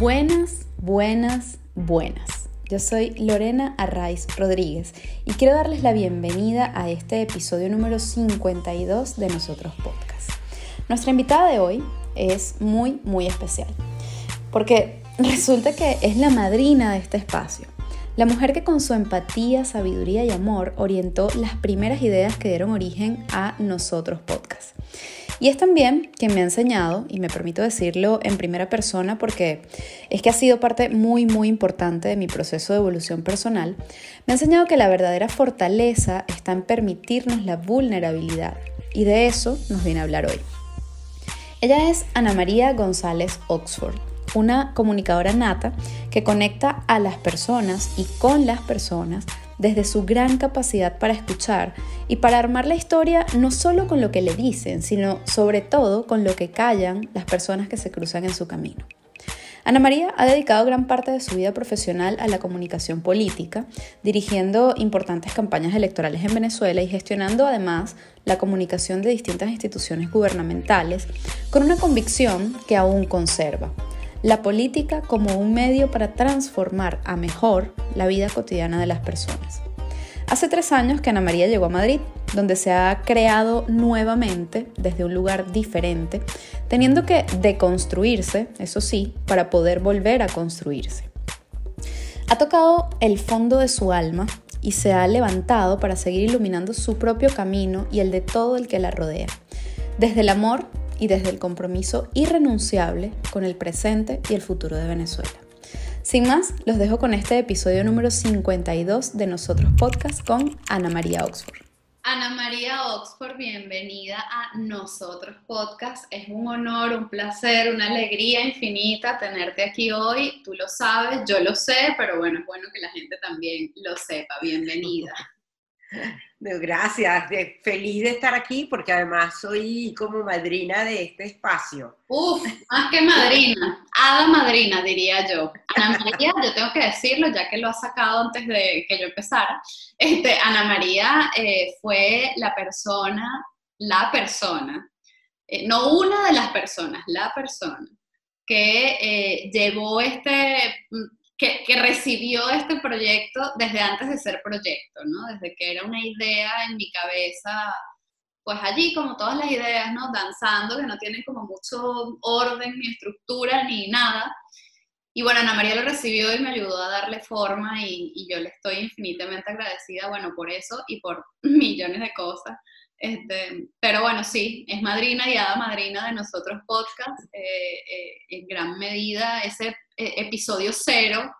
Buenas, buenas, buenas. Yo soy Lorena Arraiz Rodríguez y quiero darles la bienvenida a este episodio número 52 de Nosotros Podcast. Nuestra invitada de hoy es muy, muy especial porque resulta que es la madrina de este espacio. La mujer que con su empatía, sabiduría y amor orientó las primeras ideas que dieron origen a Nosotros Podcast. Y es también quien me ha enseñado, y me permito decirlo en primera persona porque es que ha sido parte muy, muy importante de mi proceso de evolución personal, me ha enseñado que la verdadera fortaleza está en permitirnos la vulnerabilidad. Y de eso nos viene a hablar hoy. Ella es Ana María González Oxford una comunicadora nata que conecta a las personas y con las personas desde su gran capacidad para escuchar y para armar la historia no solo con lo que le dicen, sino sobre todo con lo que callan las personas que se cruzan en su camino. Ana María ha dedicado gran parte de su vida profesional a la comunicación política, dirigiendo importantes campañas electorales en Venezuela y gestionando además la comunicación de distintas instituciones gubernamentales con una convicción que aún conserva la política como un medio para transformar a mejor la vida cotidiana de las personas. Hace tres años que Ana María llegó a Madrid, donde se ha creado nuevamente desde un lugar diferente, teniendo que deconstruirse, eso sí, para poder volver a construirse. Ha tocado el fondo de su alma y se ha levantado para seguir iluminando su propio camino y el de todo el que la rodea. Desde el amor y desde el compromiso irrenunciable con el presente y el futuro de Venezuela. Sin más, los dejo con este episodio número 52 de Nosotros Podcast con Ana María Oxford. Ana María Oxford, bienvenida a Nosotros Podcast. Es un honor, un placer, una alegría infinita tenerte aquí hoy. Tú lo sabes, yo lo sé, pero bueno, es bueno que la gente también lo sepa. Bienvenida. Gracias, feliz de estar aquí porque además soy como madrina de este espacio. Uf, más que madrina, hada madrina diría yo. Ana María, yo tengo que decirlo ya que lo ha sacado antes de que yo empezara. Este, Ana María eh, fue la persona, la persona, eh, no una de las personas, la persona que eh, llevó este que, recibió este proyecto desde antes de ser proyecto, ¿no? Desde que era una idea en mi cabeza, pues allí como todas las ideas, ¿no? Danzando, que no tienen como mucho orden, ni estructura, ni nada. Y bueno, Ana María lo recibió y me ayudó a darle forma y, yo le estoy infinitamente agradecida, bueno, por eso y por millones de cosas. Este, pero bueno, sí, es madrina y hada madrina de nosotros podcast. Eh, eh, en gran medida ese eh, episodio cero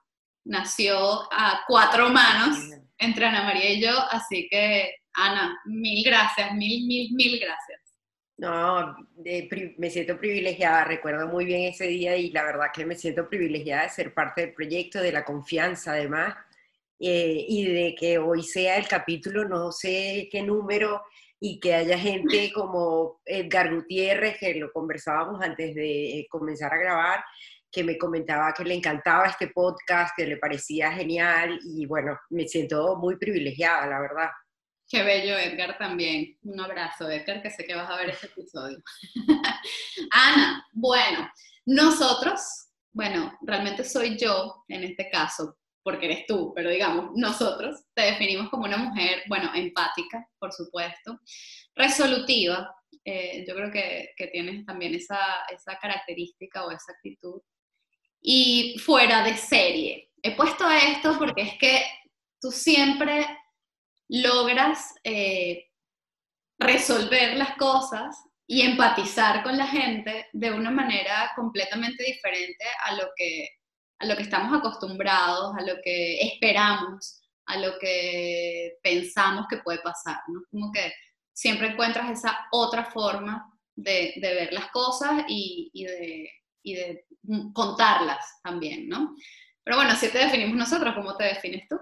nació a cuatro manos entre Ana María y yo, así que Ana, mil gracias, mil, mil, mil gracias. No, me siento privilegiada, recuerdo muy bien ese día y la verdad que me siento privilegiada de ser parte del proyecto, de la confianza además, eh, y de que hoy sea el capítulo, no sé qué número, y que haya gente como Edgar Gutiérrez, que lo conversábamos antes de comenzar a grabar, que me comentaba que le encantaba este podcast, que le parecía genial y bueno, me siento muy privilegiada, la verdad. Qué bello, Edgar, también. Un abrazo, Edgar, que sé que vas a ver este episodio. Ana, bueno, nosotros, bueno, realmente soy yo en este caso, porque eres tú, pero digamos, nosotros te definimos como una mujer, bueno, empática, por supuesto, resolutiva, eh, yo creo que, que, tienes también esa, esa característica o esa actitud, y fuera de serie. He puesto esto porque es que tú siempre logras eh, resolver las cosas y empatizar con la gente de una manera completamente diferente a lo que, a lo que estamos acostumbrados, a lo que esperamos, a lo que pensamos que puede pasar. ¿no? Como que siempre encuentras esa otra forma de, ver las cosas y, de, contarlas también, ¿no? Pero bueno, así te definimos nosotros, ¿cómo te defines tú?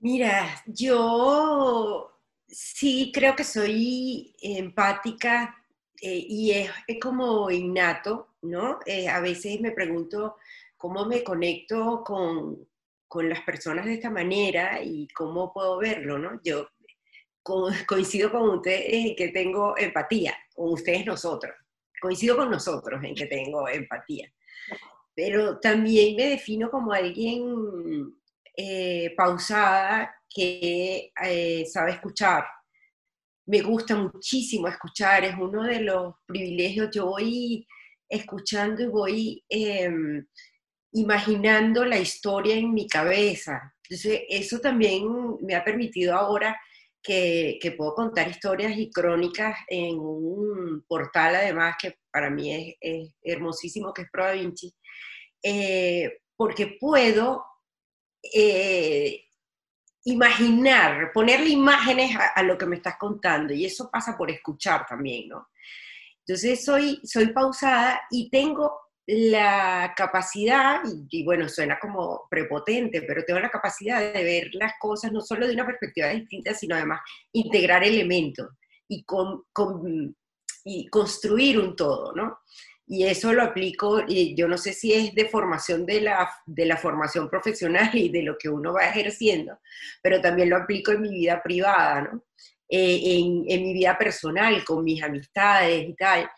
Mira, yo sí creo que soy empática eh, y es, como innato, ¿no? Eh, a veces me pregunto cómo me conecto con, con, las personas de esta manera y cómo puedo verlo, ¿no? Yo coincido con ustedes en que tengo empatía, con ustedes nosotros coincido con nosotros en que tengo empatía. pero también me defino como alguien eh, pausada que eh, sabe escuchar. Me gusta muchísimo escuchar, es uno de los privilegios. Yo voy escuchando y voy em, imaginando la historia en mi cabeza. Entonces, eso también me ha permitido ahora que, puedo contar historias y crónicas en un portal, además, que para mí es, hermosísimo, que es Pro Vinci, eh, porque puedo eh, imaginar, ponerle imágenes a, lo que me estás contando, y eso pasa por escuchar también, ¿no? Entonces soy, soy pausada y tengo la capacidad, y, bueno, suena como prepotente, pero tengo la capacidad de ver las cosas no solo de una perspectiva distinta, sino además integrar elementos y, con, y construir un todo, ¿no? Y eso lo aplico, y yo no sé si es de formación de la, de la formación profesional y de lo que uno va ejerciendo, pero también lo aplico en mi vida privada, ¿no? Eh, en, en mi vida personal, con mis amistades y tal.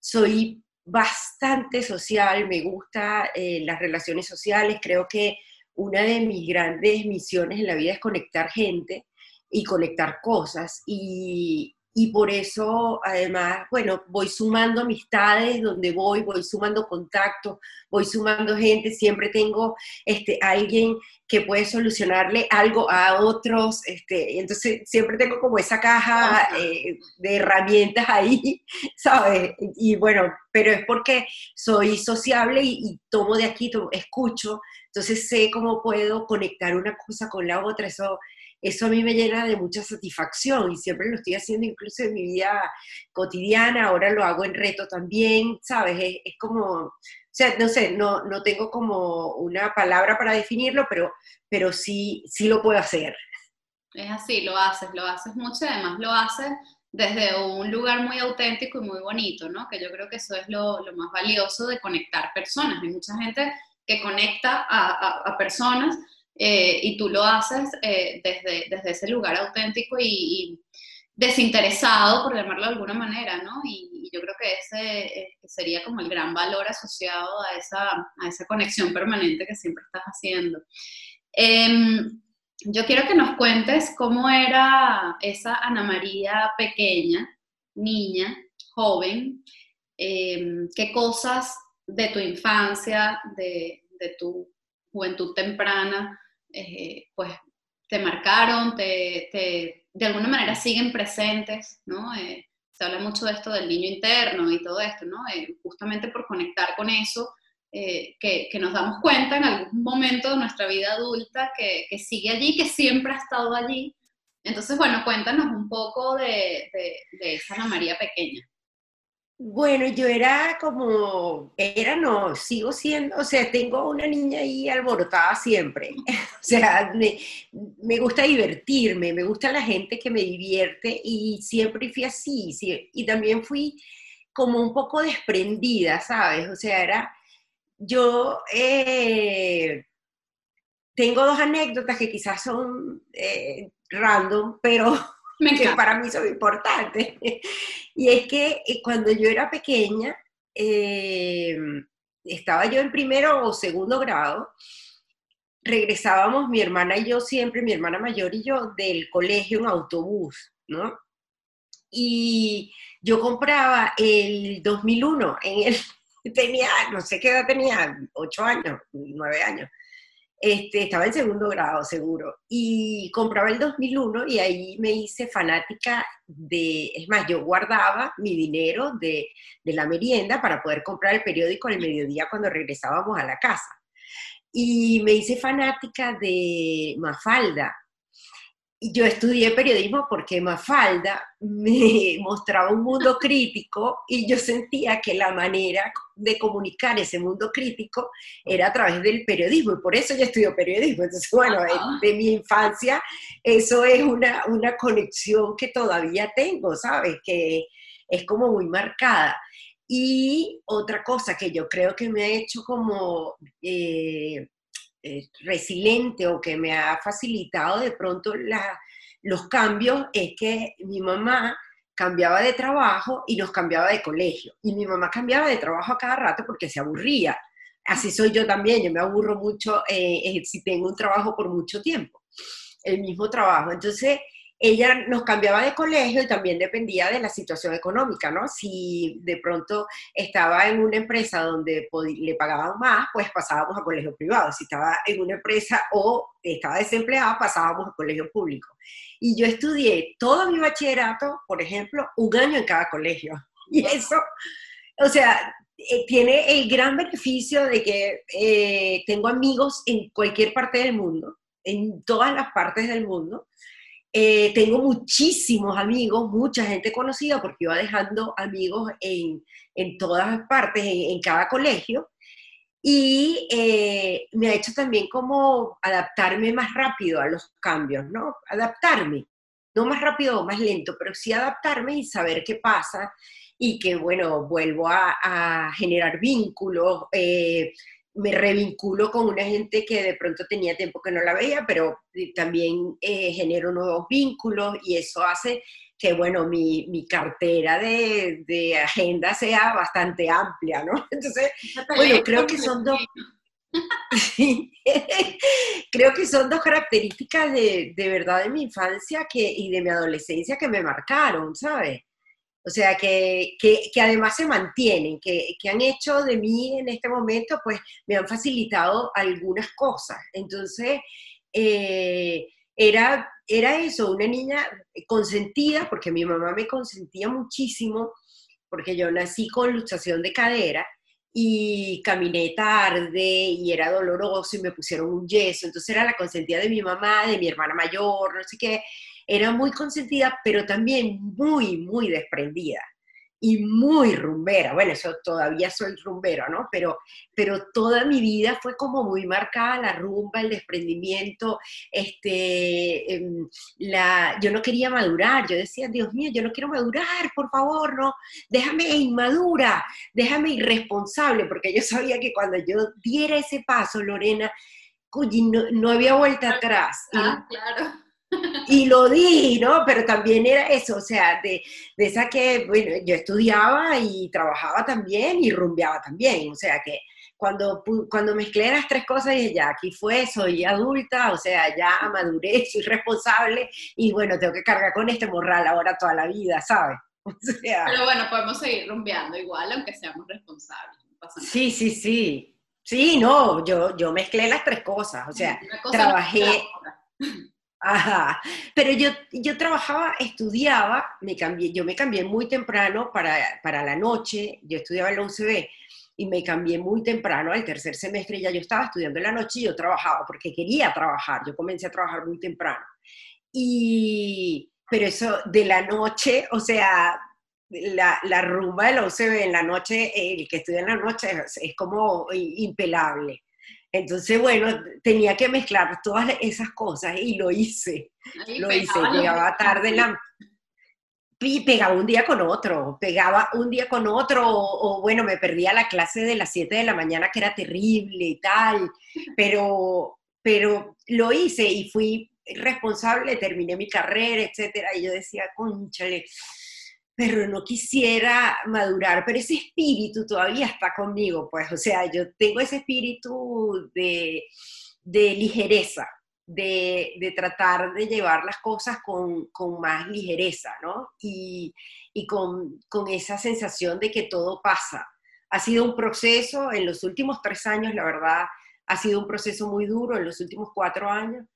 Soy bastante social, me gusta eh, las relaciones sociales, creo que una de mis grandes misiones en la vida es conectar gente y conectar cosas y, y por eso, además, bueno, voy sumando amistades donde voy, voy sumando contactos, voy sumando gente, siempre tengo este, alguien que puede solucionarle algo a otros, este, entonces siempre tengo como esa caja eh, de herramientas ahí, ¿sabes? Y bueno, pero es porque soy sociable y, y tomo de aquí, tomo, escucho, entonces sé cómo puedo conectar una cosa con la otra, eso eso a mí me llena de mucha satisfacción y siempre lo estoy haciendo incluso en mi vida cotidiana, ahora lo hago en reto también, ¿sabes? Es, como, o sea, no sé, no, no tengo como una palabra para definirlo, pero, pero sí, sí lo puedo hacer. Es así, lo haces, lo haces mucho y además lo haces desde un lugar muy auténtico y muy bonito, ¿no? Que yo creo que eso es lo, lo más valioso de conectar personas. Hay mucha gente que conecta a, a, a personas eh, y tú lo haces eh, desde, desde ese lugar auténtico y, desinteresado, por llamarlo de alguna manera, ¿no? Y, yo creo que ese eh, sería como el gran valor asociado a esa, a esa conexión permanente que siempre estás haciendo. Em, yo quiero que nos cuentes cómo era esa Ana María pequeña, niña, joven, em, qué cosas de tu infancia, de, de tu juventud temprana, eh, pues te marcaron, te, de alguna manera siguen presentes, ¿no? Eh, se habla mucho de esto del niño interno y todo esto, ¿no? Eh, justamente por conectar con eso, que, nos damos cuenta en algún momento de nuestra vida adulta que, sigue allí, que siempre ha estado allí. Entonces, bueno, cuéntanos un poco de, de esa Ana María pequeña. Bueno, yo era como, era no, sigo siendo, o sea, tengo una niña ahí alborotada siempre. o sea, me, gusta divertirme, me gusta la gente que me divierte y siempre fui así. y también fui como un poco desprendida, ¿sabes? O sea, era, yo eh, tengo dos anécdotas que quizás son eh, random, pero que para mí son importantes. Y es que eh, cuando yo era pequeña, eh, estaba yo en primero o segundo grado, regresábamos mi hermana y yo siempre, mi hermana mayor y yo, del colegio en autobús, ¿no? Y yo compraba el 2001, en el, tenía, no sé qué edad tenía, ocho años, nueve años, este, estaba en segundo grado seguro, y compraba el 2001 y ahí me hice fanática de, es más, yo guardaba mi dinero de, de la merienda para poder comprar el periódico al mediodía cuando regresábamos a la casa. Y me hice fanática de Mafalda, yo estudié periodismo porque Mafalda me mostraba un mundo crítico y yo sentía que la manera de comunicar ese mundo crítico era a través del periodismo y por eso yo estudio periodismo. Entonces, bueno, de, mi infancia eso es una, una conexión que todavía tengo, ¿sabes? Que es como muy marcada. Y otra cosa que yo creo que me ha hecho como... Eh, eh, resiliente o que me ha facilitado de pronto los cambios es que mi mamá cambiaba de trabajo y nos cambiaba de colegio. Y mi mamá cambiaba de trabajo a cada rato porque se aburría. así soy yo también, yo me aburro mucho eh, si tengo un trabajo por mucho tiempo, el mismo trabajo. Entonces, ella nos cambiaba de colegio y también dependía de la situación económica, ¿no? Si de pronto estaba en una empresa donde le pagaban más, pues pasábamos a colegio privado. Si estaba en una empresa o estaba desempleada, pasábamos a colegio público. Y yo estudié todo mi bachillerato, por ejemplo, un año en cada colegio. Y eso, o sea, eh, tiene el gran beneficio de que eh, tengo amigos en cualquier parte del mundo, en todas las partes del mundo eh, tengo muchísimos amigos, mucha gente conocida, porque iba dejando amigos en, en todas partes, en, cada colegio. Y eh, me ha hecho también como adaptarme más rápido a los cambios, ¿no? Adaptarme, no más rápido o más lento, pero sí adaptarme y saber qué pasa y que, bueno, vuelvo a, a generar vínculos, eh, me revinculo con una gente que de pronto tenía tiempo que no la veía, pero también eh, genero nuevos vínculos y eso hace que, bueno, mi, mi cartera de, de, agenda sea bastante amplia, ¿no? Entonces, bueno, creo que son dos... creo que son dos características de, de, verdad de mi infancia que, y de mi adolescencia que me marcaron, ¿sabes? O sea, que, además se mantienen, que, han hecho de mí en este momento, pues me han facilitado algunas cosas. Entonces, eh, era, era eso, una niña consentida, porque mi mamá me consentía muchísimo, porque yo nací con luxación de cadera y caminé tarde y era doloroso y me pusieron un yeso, entonces era la consentida de mi mamá, de mi hermana mayor, no sé qué, era muy consentida, pero también muy, muy desprendida y muy rumbera. Bueno, eso todavía soy rumbera, ¿no? Pero, pero toda mi vida fue como muy marcada la rumba, el desprendimiento, este, em, la, yo no quería madurar, yo decía, Dios mío, yo no quiero madurar, por favor, no, déjame inmadura, déjame irresponsable, porque yo sabía que cuando yo diera ese paso, Lorena, no, no había vuelta atrás. Ah, claro y lo di, ¿no? Pero también era eso, o sea, de, de, esa que, bueno, yo estudiaba y trabajaba también y rumbeaba también, o sea, que cuando, cuando mezclé las tres cosas dije, ya, aquí fue, soy adulta, o sea, ya maduré, soy responsable y bueno, tengo que cargar con este morral ahora toda la vida, ¿sabes? Pero bueno, podemos seguir rumbeando igual, aunque seamos responsables. sí, sí, sí. Sí, no, yo, yo mezclé las tres cosas, o sea, trabajé... Ajá. Pero yo, yo trabajaba, estudiaba, me cambié, yo me cambié muy temprano para, para la noche, yo estudiaba en la UCB y me cambié muy temprano, al tercer semestre ya yo estaba estudiando en la noche y yo trabajaba porque quería trabajar, yo comencé a trabajar muy temprano. Y, pero eso de la noche, o sea, la, la rumba de la UCB en la noche, el que estudia en la noche es como impelable. Entonces, bueno, tenía que mezclar todas esas cosas y lo hice. lo hice, llegaba tarde la... Y pegaba un día con otro, pegaba un día con otro, o, bueno, me perdía la clase de las 7 de la mañana que era terrible y tal, pero, pero lo hice y fui responsable, terminé mi carrera, etcétera, y yo decía, conchale, pero no quisiera madurar, pero ese espíritu todavía está conmigo, pues, o sea, yo tengo ese espíritu de, ligereza, de, tratar de llevar las cosas con, más ligereza, ¿no? Y, con, con, esa sensación de que todo pasa. Ha sido un proceso en los últimos tres años, la verdad, ha sido un proceso muy duro en los últimos cuatro años,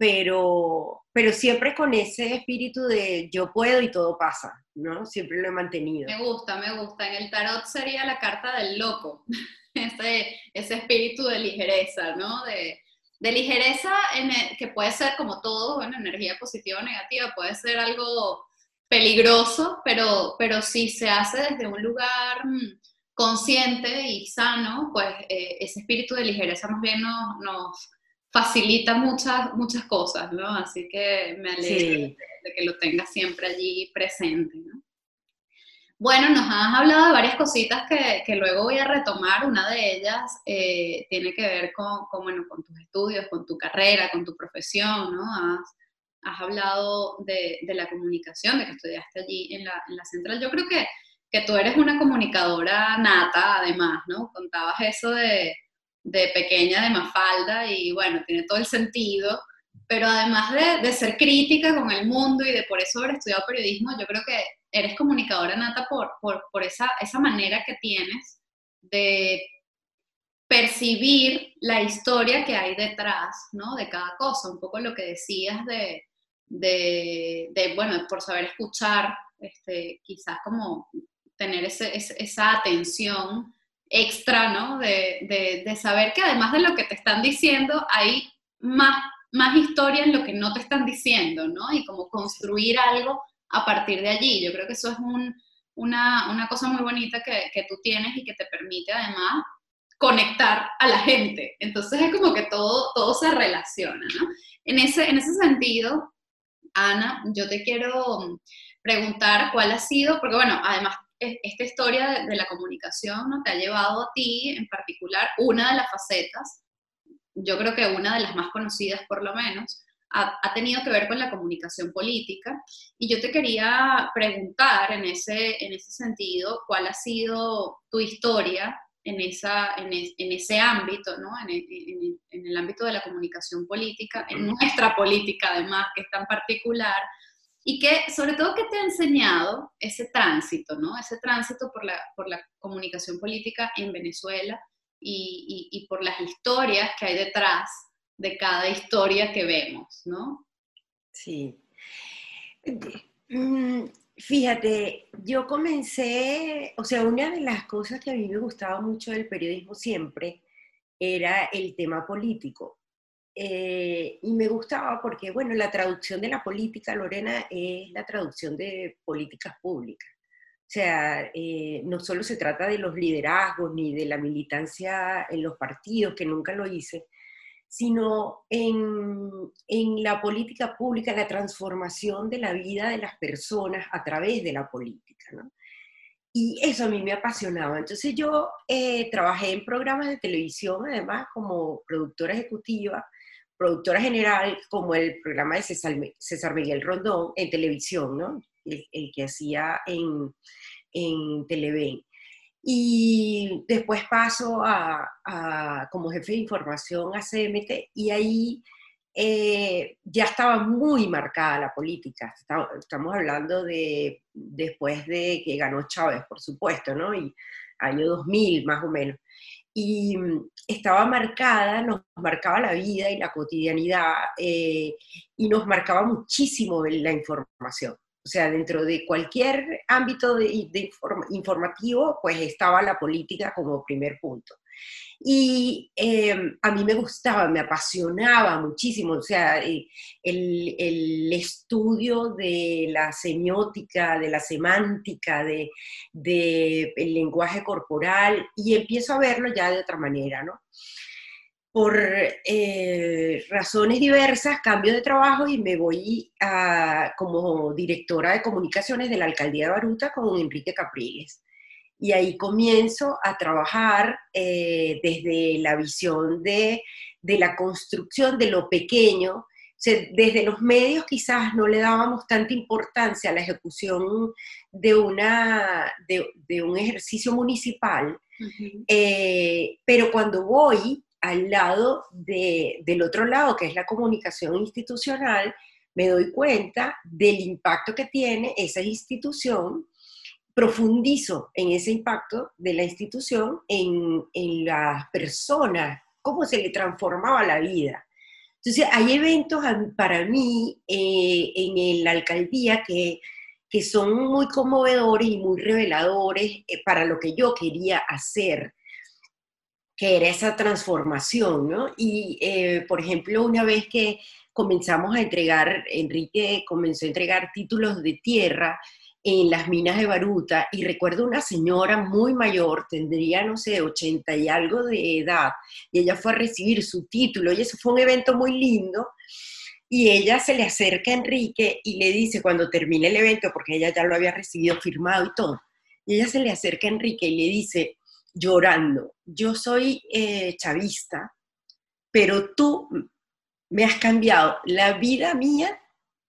pero, pero siempre con ese espíritu de yo puedo y todo pasa, ¿no? Siempre lo he mantenido. Me gusta, me gusta. En el tarot sería la carta del loco, ese, ese espíritu de ligereza, ¿no? De, de ligereza en que puede ser como todo, bueno, energía positiva o negativa, puede ser algo peligroso, pero, pero si se hace desde un lugar mm, consciente y sano, pues eh, ese espíritu de ligereza más bien nos, nos facilita muchas, muchas cosas, ¿no? Así que me alegro de, que lo tengas siempre allí presente, ¿no? Bueno, nos has hablado de varias cositas que, que luego voy a retomar. Una de ellas eh, tiene que ver con, con, bueno, con tus estudios, con tu carrera, con tu profesión, ¿no? Has, has hablado de, de, la comunicación, de que estudiaste allí en la, en la central. Yo creo que, que tú eres una comunicadora nata, además, ¿no? Contabas eso de, de pequeña de Mafalda y bueno, tiene todo el sentido, pero además de, de, ser crítica con el mundo y de por eso haber estudiado periodismo, yo creo que eres comunicadora nata por, por, por esa, esa manera que tienes de percibir la historia que hay detrás, ¿no? De cada cosa, un poco lo que decías de, de, bueno, por saber escuchar, este, quizás como tener ese, esa atención extra, ¿no? De, de, saber que además de lo que te están diciendo, hay más, más historia en lo que no te están diciendo, ¿no? Y como construir algo a partir de allí. Yo creo que eso es un, una, una, cosa muy bonita que, que, tú tienes y que te permite además conectar a la gente. Entonces es como que todo, todo se relaciona, ¿no? En ese, en ese sentido, Ana, yo te quiero preguntar cuál ha sido, porque bueno, además esta historia de, la comunicación ¿no? te ha llevado a ti en particular una de las facetas, yo creo que una de las más conocidas por lo menos, ha, ha, tenido que ver con la comunicación política. Y yo te quería preguntar en ese, en ese sentido, ¿cuál ha sido tu historia en, esa, en, en ese ámbito, ¿no? En, en, el ámbito de la comunicación política, en nuestra política además, que es tan particular, y que sobre todo que te ha enseñado ese tránsito, ¿no? Ese tránsito por la, por la comunicación política en Venezuela y, y, y por las historias que hay detrás de cada historia que vemos, ¿no? Sí. Mm, Fíjate, yo comencé, o sea, una de las cosas que a mí me gustaba mucho del periodismo siempre era el tema político. Eh, y me gustaba porque, bueno, la traducción de la política, Lorena, es la traducción de políticas públicas. O sea, eh, no solo se trata de los liderazgos ni de la militancia en los partidos, que nunca lo hice, sino en, la política pública, la transformación de la vida de las personas a través de la política. ¿no? Y eso a mí me apasionaba. Entonces yo eh, trabajé en programas de televisión, además como productora ejecutiva, productora general, como el programa de César, Miguel Rondón en televisión, ¿no? el, que hacía en, en Televen. Y después paso a, como jefe de información a CMT y ahí eh, ya estaba muy marcada la política. Estamos hablando de después de que ganó Chávez, por supuesto, ¿no? Y año 2000 más o menos. Y mm, estaba marcada, nos marcaba la vida y la cotidianidad eh, y nos marcaba muchísimo la información. O sea, dentro de cualquier ámbito de, informativo, pues estaba la política como primer punto. Y eh, a mí me gustaba, me apasionaba muchísimo, o sea, eh, el, estudio de la semiótica, de la semántica, del de, el lenguaje corporal, y empiezo a verlo ya de otra manera, ¿no? por eh, razones diversas cambio de trabajo y me voy a, como directora de comunicaciones de la alcaldía de Baruta con Enrique Capriles. Y ahí comienzo a trabajar eh, desde la visión de, de, la construcción de lo pequeño. desde los medios quizás no le dábamos tanta importancia a la ejecución de, una, de, un ejercicio municipal, eh, pero cuando voy al lado del otro lado, que es la comunicación institucional, me doy cuenta del impacto que tiene esa institución, profundizo en ese impacto de la institución en, en las personas, cómo se le transformaba la vida. Entonces, hay eventos para mí eh, en la alcaldía que, que, son muy conmovedores y muy reveladores eh, para lo que yo quería hacer que era esa transformación, ¿no? Y, eh, por ejemplo, una vez que comenzamos a entregar, Enrique comenzó a entregar títulos de tierra en las minas de Baruta, y recuerdo una señora muy mayor, tendría, no sé, 80 y algo de edad, y ella fue a recibir su título, y eso fue un evento muy lindo, y ella se le acerca a Enrique y le dice, cuando termine el evento, porque ella ya lo había recibido firmado y todo, y ella se le acerca a Enrique y le dice, llorando, yo soy eh, chavista, pero tú me has cambiado la vida mía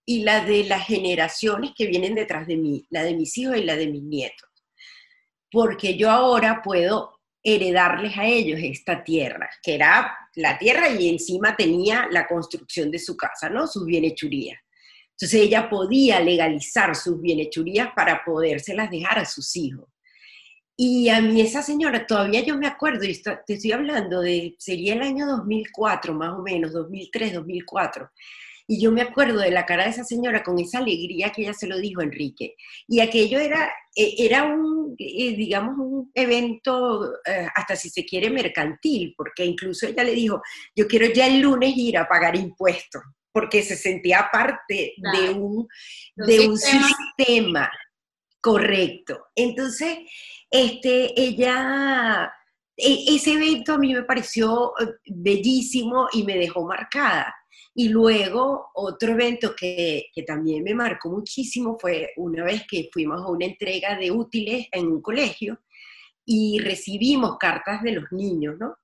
y la de las generaciones que vienen detrás de mí, la de mis hijos y la de mis nietos. Porque yo ahora puedo heredarles a ellos esta tierra, que era la tierra y encima tenía la construcción de su casa, ¿no? Sus bienhechurías. Entonces ella podía legalizar sus bienhechurías para podérselas dejar a sus hijos. Y a mí esa señora, todavía yo me acuerdo, y te estoy hablando de, sería el año 2004 más o menos, 2003, 2004. Y yo me acuerdo de la cara de esa señora con esa alegría que ella se lo dijo a Enrique. Y aquello era, eh, era un, eh, digamos, un evento, eh, hasta si se quiere, mercantil, porque incluso ella le dijo, yo quiero ya el lunes ir a pagar impuestos, porque se sentía parte de un, de un sistema. correcto. Entonces, este, ella, e, ese evento a mí me pareció bellísimo y me dejó marcada y luego otro evento que, también me marcó muchísimo fue una vez que fuimos a una entrega de útiles en un colegio y recibimos cartas de los niños, ¿no?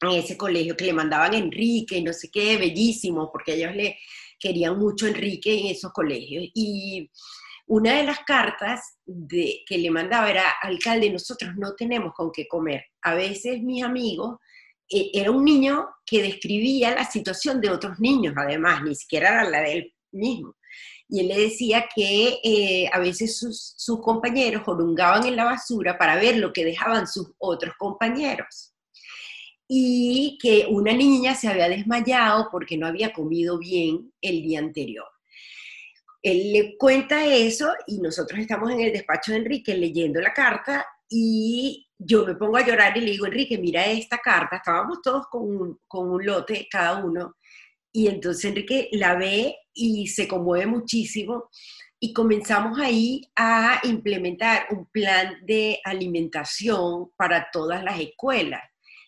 En ese colegio que le mandaban Enrique, no sé qué, bellísimo, porque ellos le querían mucho Enrique en esos colegios. Y una de las cartas de, que le mandaba era, alcalde, nosotros no tenemos con qué comer. A veces mis amigos era un niño que describía la situación de otros niños, además, ni siquiera era la de él mismo. Y él le decía que eh, a veces sus, compañeros orungaban en la basura para ver lo que dejaban sus otros compañeros. Y que una niña se había desmayado porque no había comido bien el día anterior. Él le cuenta eso y nosotros estamos en el despacho de Enrique leyendo la carta y yo me pongo a llorar y le digo, Enrique, mira esta carta, estábamos todos con un, con un lote cada uno, y entonces Enrique la ve y se conmueve muchísimo y comenzamos ahí a implementar un plan de alimentación para todas las escuelas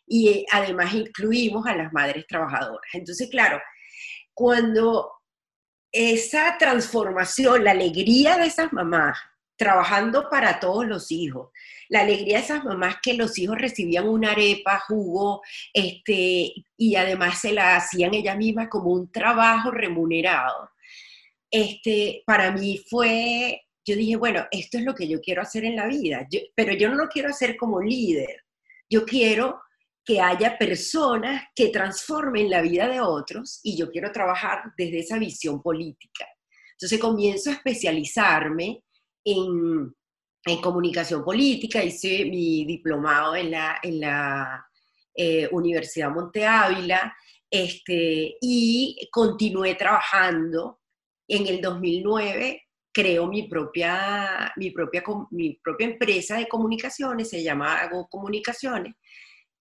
y eh, además incluimos a las madres trabajadoras. Entonces, claro, cuando esa transformación, la alegría de esas mamás trabajando para todos los hijos, la alegría de esas mamás que los hijos recibían una arepa, jugo, este, y además se la hacían ellas mismas como un trabajo remunerado. Este, para mí fue, yo dije, bueno, esto es lo que yo quiero hacer en la vida, pero yo no lo quiero hacer como líder, yo quiero que haya personas que transformen la vida de otros y yo quiero trabajar desde esa visión política. Entonces comienzo a especializarme en en comunicación política, hice mi diplomado en la, en la eh, Universidad Monte Ávila este, y continué trabajando. En el 2009 creo mi propia, mi propia, mi propia empresa de comunicaciones, se llama Hago Comunicaciones,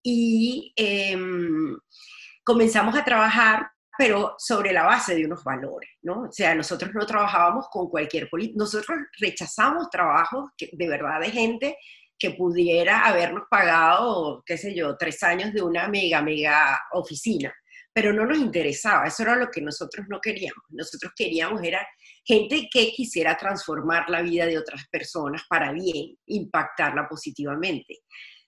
y em, comenzamos a trabajar pero sobre la base de unos valores, ¿no? O sea, nosotros no trabajábamos con cualquier político, nosotros rechazamos trabajos de verdad de gente que pudiera habernos pagado, qué sé yo, tres años de una mega, mega oficina, pero no nos interesaba, eso era lo que nosotros no queríamos, nosotros queríamos era gente que quisiera transformar la vida de otras personas para bien, impactarla positivamente.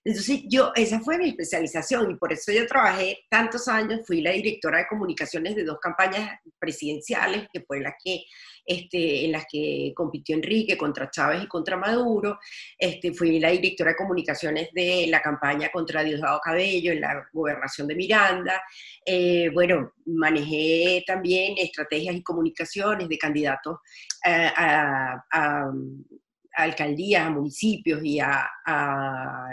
Entonces yo, esa fue mi especialización y por eso yo trabajé tantos años, fui la directora de comunicaciones de dos campañas presidenciales, que fue la que, este, en las que compitió Enrique contra Chávez y contra Maduro, este, fui la directora de comunicaciones de la campaña contra Diosdado Cabello en la gobernación de Miranda, eh, bueno, manejé también estrategias y comunicaciones de candidatos eh, a alcaldías, a municipios y a,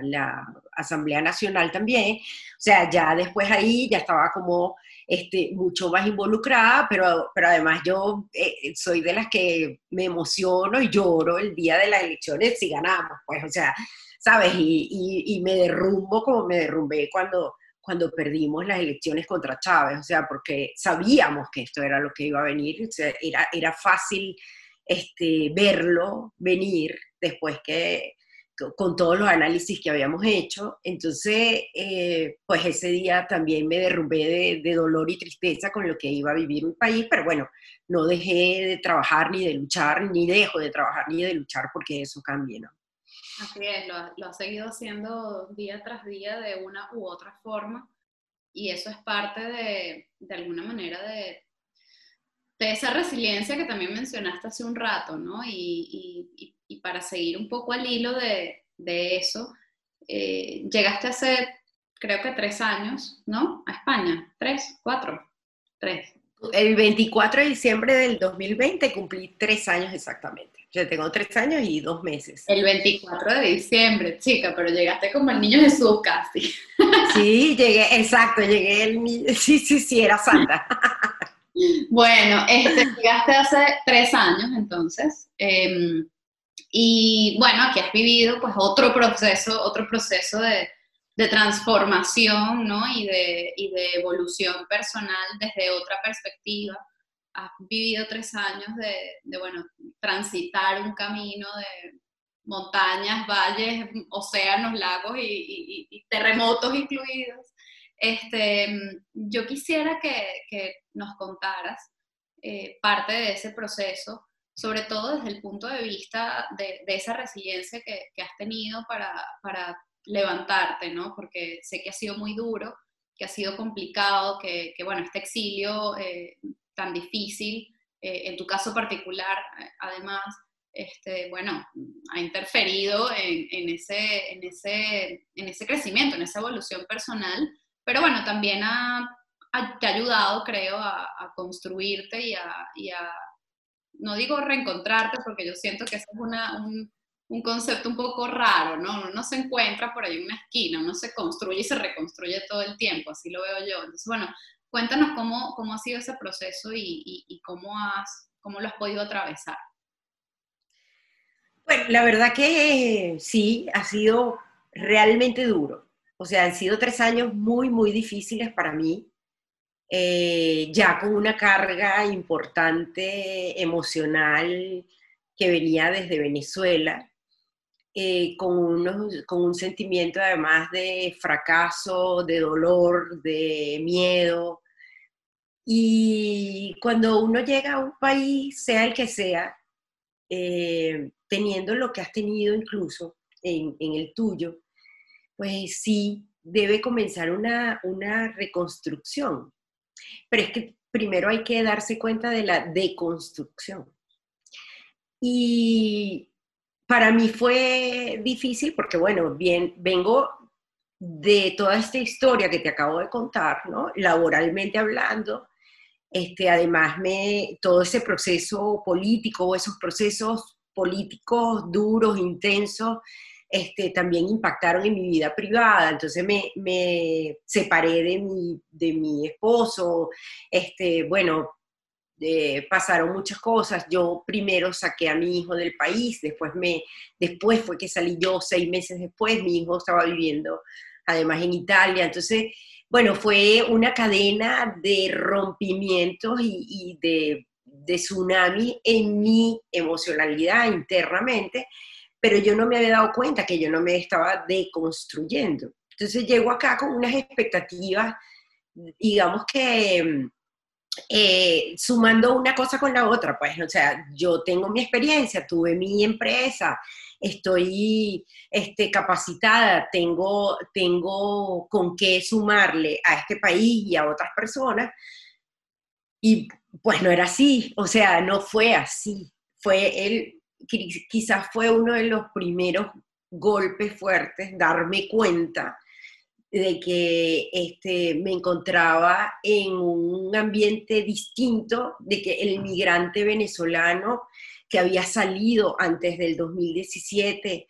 la Asamblea Nacional también. O sea, ya después ahí ya estaba como este, mucho más involucrada, pero, pero además yo eh, soy de las que me emociono y lloro el día de las elecciones si ganamos, pues, o sea, ¿sabes? Y, y, me derrumbo como me derrumbé cuando, cuando perdimos las elecciones contra Chávez, o sea, porque sabíamos que esto era lo que iba a venir, o sea, era, era fácil este, verlo venir después que con todos los análisis que habíamos hecho. Entonces, eh, pues ese día también me derrumbé de, dolor y tristeza con lo que iba a vivir mi país, pero bueno, no dejé de trabajar ni de luchar, ni dejo de trabajar ni de luchar porque eso cambie, ¿no? Así es, lo, lo ha seguido haciendo día tras día de una u otra forma y eso es parte de, de alguna manera de, de esa resiliencia que también mencionaste hace un rato, ¿no? Y, para seguir un poco al hilo de, eso, eh, llegaste hace, creo que tres años, ¿no? A España. ¿Tres? ¿Cuatro? Tres. El 24 de diciembre del 2020 cumplí tres años exactamente. Yo tengo tres años y dos meses. El 24 de diciembre, chica, pero llegaste como el niño Jesús casi. Sí, llegué, exacto, llegué el sí, sí, sí, era santa. Bueno, este, llegaste hace tres años entonces. Em, y bueno, aquí has vivido pues otro proceso, otro proceso de, transformación ¿no? y, de, evolución personal desde otra perspectiva. Has vivido tres años de, de, bueno, transitar un camino de montañas, valles, océanos, lagos y, terremotos incluidos. Este, yo quisiera que nos contaras eh, parte de ese proceso sobre todo desde el punto de vista de, esa resiliencia que, has tenido para, levantarte, ¿no? Porque sé que ha sido muy duro, que ha sido complicado, que, bueno, este exilio eh, tan difícil, eh, en tu caso particular, además, este, bueno, ha interferido en ese crecimiento, en esa evolución personal, pero bueno, también ha, te ha ayudado, creo, a, construirte y a no digo reencontrarte porque yo siento que es una, un, concepto un poco raro, ¿no? Uno no se encuentra por ahí en una esquina, uno se construye y se reconstruye todo el tiempo, así lo veo yo. Entonces, bueno, cuéntanos cómo, cómo ha sido ese proceso y, cómo, has, cómo lo has podido atravesar. Bueno, la verdad que sí, ha sido realmente duro. O sea, han sido tres años muy, muy difíciles para mí. Eh, ya con una carga importante emocional que venía desde Venezuela, eh, con, con un sentimiento además de fracaso, de dolor, de miedo. Y cuando uno llega a un país, sea el que sea, eh, teniendo lo que has tenido incluso en, en, el tuyo, pues sí debe comenzar una, una reconstrucción. Pero es que primero hay que darse cuenta de la deconstrucción. Y para mí fue difícil porque, bueno, bien, vengo de toda esta historia que te acabo de contar, ¿no? Laboralmente hablando, este, además me, todo ese proceso político o esos procesos políticos duros, intensos, este, también impactaron en mi vida privada. Entonces me, separé de mi, de mi esposo, este, bueno, pasaron muchas cosas. Yo primero saqué a mi hijo del país, después, me, después fue que salí yo seis meses después, mi hijo estaba viviendo además en Italia. Entonces, bueno, fue una cadena de rompimientos y, de, de tsunami en mi emocionalidad internamente pero yo no me había dado cuenta que yo no me estaba deconstruyendo. Entonces llego acá con unas expectativas, digamos que eh, sumando una cosa con la otra, pues, o sea, yo tengo mi experiencia, tuve mi empresa, estoy este, capacitada, tengo, tengo con qué sumarle a este país y a otras personas. Y pues no era así, o sea, no fue así. Fue el, quizás fue uno de los primeros golpes fuertes, darme cuenta de que este, me encontraba en un ambiente distinto, de que el migrante venezolano que había salido antes del 2017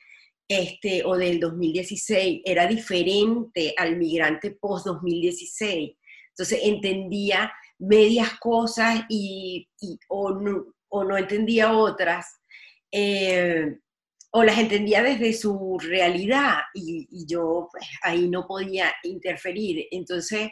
este, o del 2016 era diferente al migrante post-2016. Entonces entendía medias cosas y, o, o no entendía otras eh, o las entendía desde su realidad y, yo pues, ahí no podía interferir. Entonces,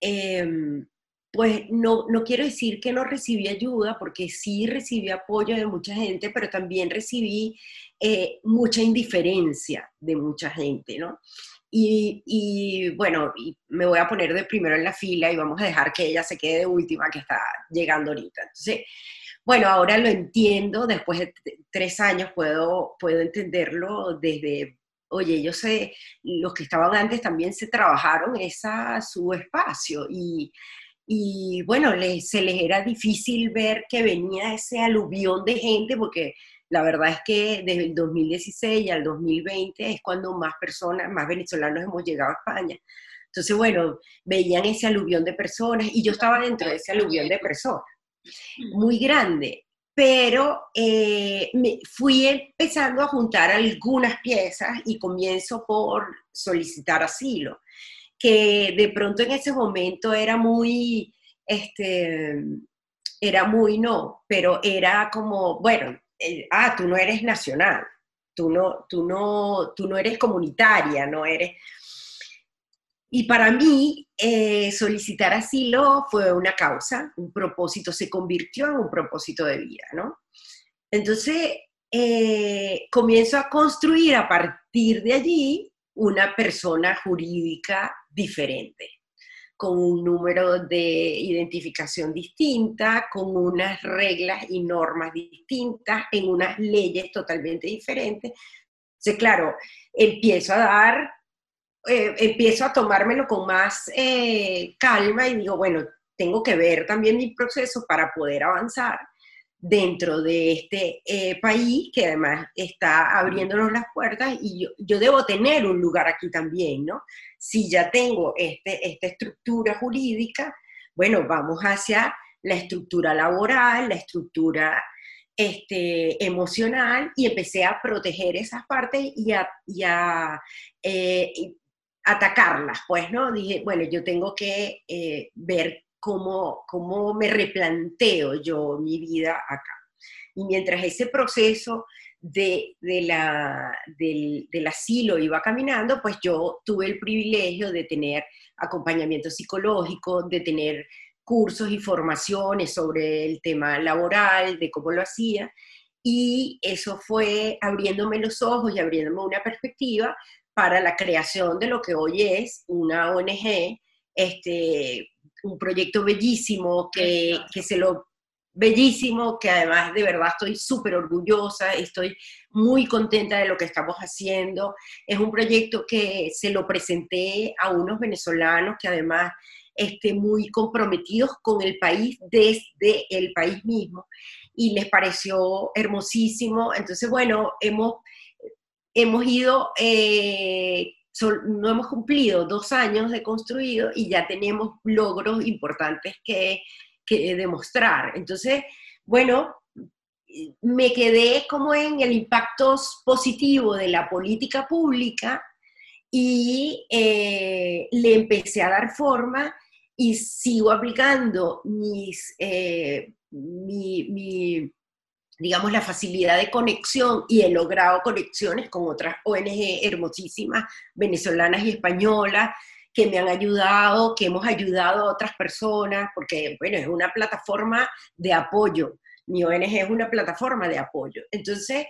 em, pues no, no quiero decir que no recibí ayuda, porque sí recibí apoyo de mucha gente, pero también recibí eh, mucha indiferencia de mucha gente, ¿no? Y, bueno, me voy a poner de primero en la fila y vamos a dejar que ella se quede de última, que está llegando ahorita. Entonces, bueno, ahora lo entiendo, después de tres años puedo, puedo entenderlo desde, oye, yo sé, los que estaban antes también se trabajaron esa, su espacio y, y bueno, se les era difícil ver que venía ese aluvión de gente, porque la verdad es que desde el 2016 al 2020 es cuando más personas, más venezolanos hemos llegado a España. Entonces, bueno, veían ese aluvión de personas y yo estaba dentro de ese aluvión de personas, muy grande, pero eh, me fui empezando a juntar algunas piezas y comienzo por solicitar asilo, que de pronto en ese momento era muy, este, era muy no, pero era como, bueno, eh, ah, tú no eres nacional, tú no, tú no, tú no eres comunitaria, no eres... Y para mí, eh, solicitar asilo fue una causa, un propósito, se convirtió en un propósito de vida, ¿no? Entonces, eh, comienzo a construir a partir de allí una persona jurídica diferente con un número de identificación distinta, con unas reglas y normas distintas, en unas leyes totalmente diferentes. Entonces, claro, empiezo a dar, eh, empiezo a tomármelo con más eh, calma y digo, bueno, tengo que ver también mi proceso para poder avanzar dentro de este eh, país que además está abriéndonos las puertas y yo, yo, debo tener un lugar aquí también, ¿no? Si ya tengo este, esta estructura jurídica, bueno, vamos hacia la estructura laboral, la estructura este, emocional y empecé a proteger esas partes y a, y a eh, atacarlas, pues, ¿no? Dije, bueno, yo tengo que eh, ver cómo, cómo me replanteo yo mi vida acá. Y mientras ese proceso de, la, del, del, asilo iba caminando, pues yo tuve el privilegio de tener acompañamiento psicológico, de tener cursos y formaciones sobre el tema laboral, de cómo lo hacía, y eso fue abriéndome los ojos y abriéndome una perspectiva para la creación de lo que hoy es una ONG este, un proyecto bellísimo que, que se lo bellísimo, que además de verdad estoy súper orgullosa, estoy muy contenta de lo que estamos haciendo. Es un proyecto que se lo presenté a unos venezolanos que además estén muy comprometidos con el país desde el país mismo y les pareció hermosísimo. Entonces, bueno, hemos, hemos ido eh, no hemos cumplido dos años de construido y ya tenemos logros importantes que, demostrar. Entonces, bueno, me quedé como en el impacto positivo de la política pública y eh, le empecé a dar forma y sigo aplicando mis, eh, mi, digamos, la facilidad de conexión y he logrado conexiones con otras ONG hermosísimas, venezolanas y españolas, que me han ayudado, que hemos ayudado a otras personas, porque, bueno, es una plataforma de apoyo. Mi ONG es una plataforma de apoyo. Entonces,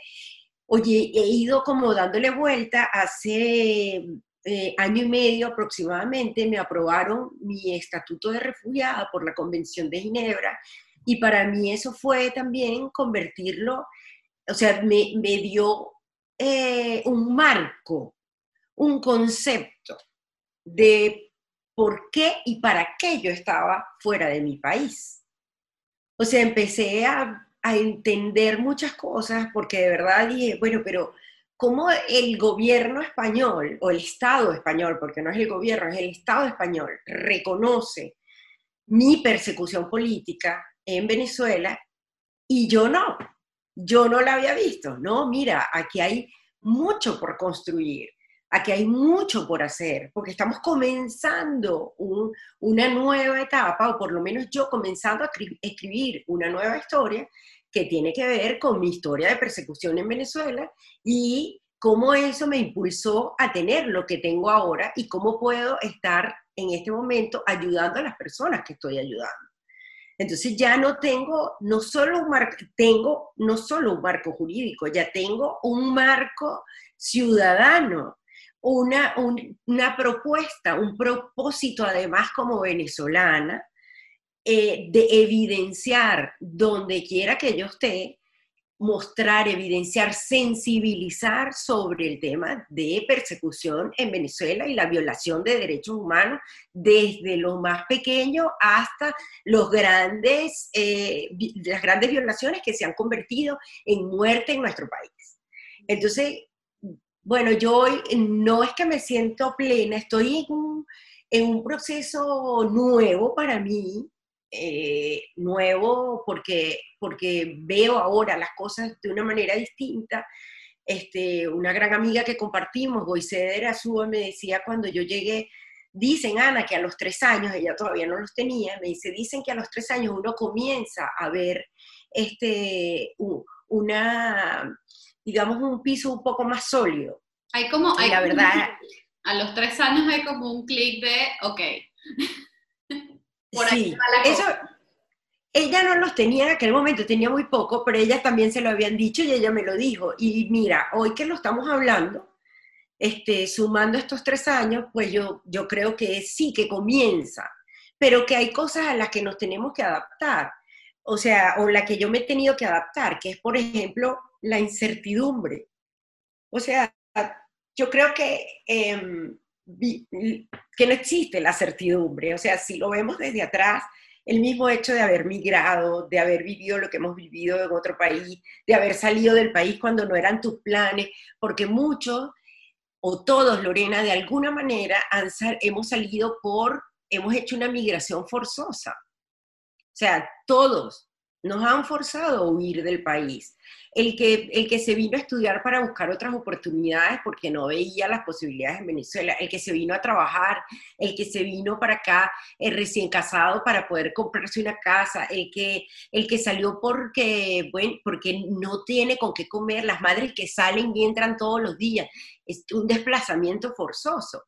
oye, he ido como dándole vuelta hace eh, año y medio aproximadamente, me aprobaron mi estatuto de refugiada por la Convención de Ginebra y para mí eso fue también convertirlo, o sea, me, dio eh, un marco, un concepto de por qué y para qué yo estaba fuera de mi país. O sea, empecé a, a entender muchas cosas porque de verdad dije, bueno, pero ¿cómo el gobierno español o el Estado español, porque no es el gobierno, es el Estado español, reconoce mi persecución política en Venezuela y yo no, yo no la había visto, ¿no? Mira, aquí hay mucho por construir, aquí hay mucho por hacer, porque estamos comenzando una nueva etapa, o por lo menos yo comenzando a escribir una nueva historia que tiene que ver con mi historia de persecución en Venezuela y cómo eso me impulsó a tener lo que tengo ahora y cómo puedo estar en este momento ayudando a las personas que estoy ayudando. Entonces ya no tengo, no solo un marco, tengo no solo un marco jurídico, ya tengo un marco ciudadano, una, una propuesta, un propósito además como venezolana eh, de evidenciar donde quiera que yo esté mostrar, evidenciar, sensibilizar sobre el tema de persecución en Venezuela y la violación de derechos humanos, desde lo más pequeño hasta los grandes, eh, las grandes violaciones que se han convertido en muerte en nuestro país. Entonces, bueno, yo hoy no es que me siento plena, estoy en un proceso nuevo para mí, eh, nuevo porque, porque veo ahora las cosas de una manera distinta. Este, una gran amiga que compartimos, Goiceder Azúa, me decía cuando yo llegué, dicen, Ana, que a los tres años, ella todavía no los tenía, me dice, dicen que a los tres años uno comienza a ver este, una, digamos, un piso un poco más sólido. Hay como, hay la verdad, a los tres años hay como un clic de, ok, sí, eso, ella no los tenía en aquel momento, tenía muy poco, pero ella también se lo habían dicho y ella me lo dijo. Y mira, hoy que lo estamos hablando, este, sumando estos tres años, pues yo, yo creo que sí, que comienza, pero que hay cosas a las que nos tenemos que adaptar. O sea, o la que yo me he tenido que adaptar, que es, por ejemplo, la incertidumbre. O sea, yo creo que em, que no existe la certidumbre. O sea, si lo vemos desde atrás, el mismo hecho de haber migrado, de haber vivido lo que hemos vivido en otro país, de haber salido del país cuando no eran tus planes, porque muchos o todos, Lorena, de alguna manera hemos salido por, hemos hecho una migración forzosa. O sea, todos nos han forzado a huir del país el que, el que se vino a estudiar para buscar otras oportunidades porque no veía las posibilidades en Venezuela, el que se vino a trabajar, el que se vino para acá eh, recién casado para poder comprarse una casa, el que, el que salió porque, bueno, porque no tiene con qué comer, las madres que salen y entran todos los días, es un desplazamiento forzoso.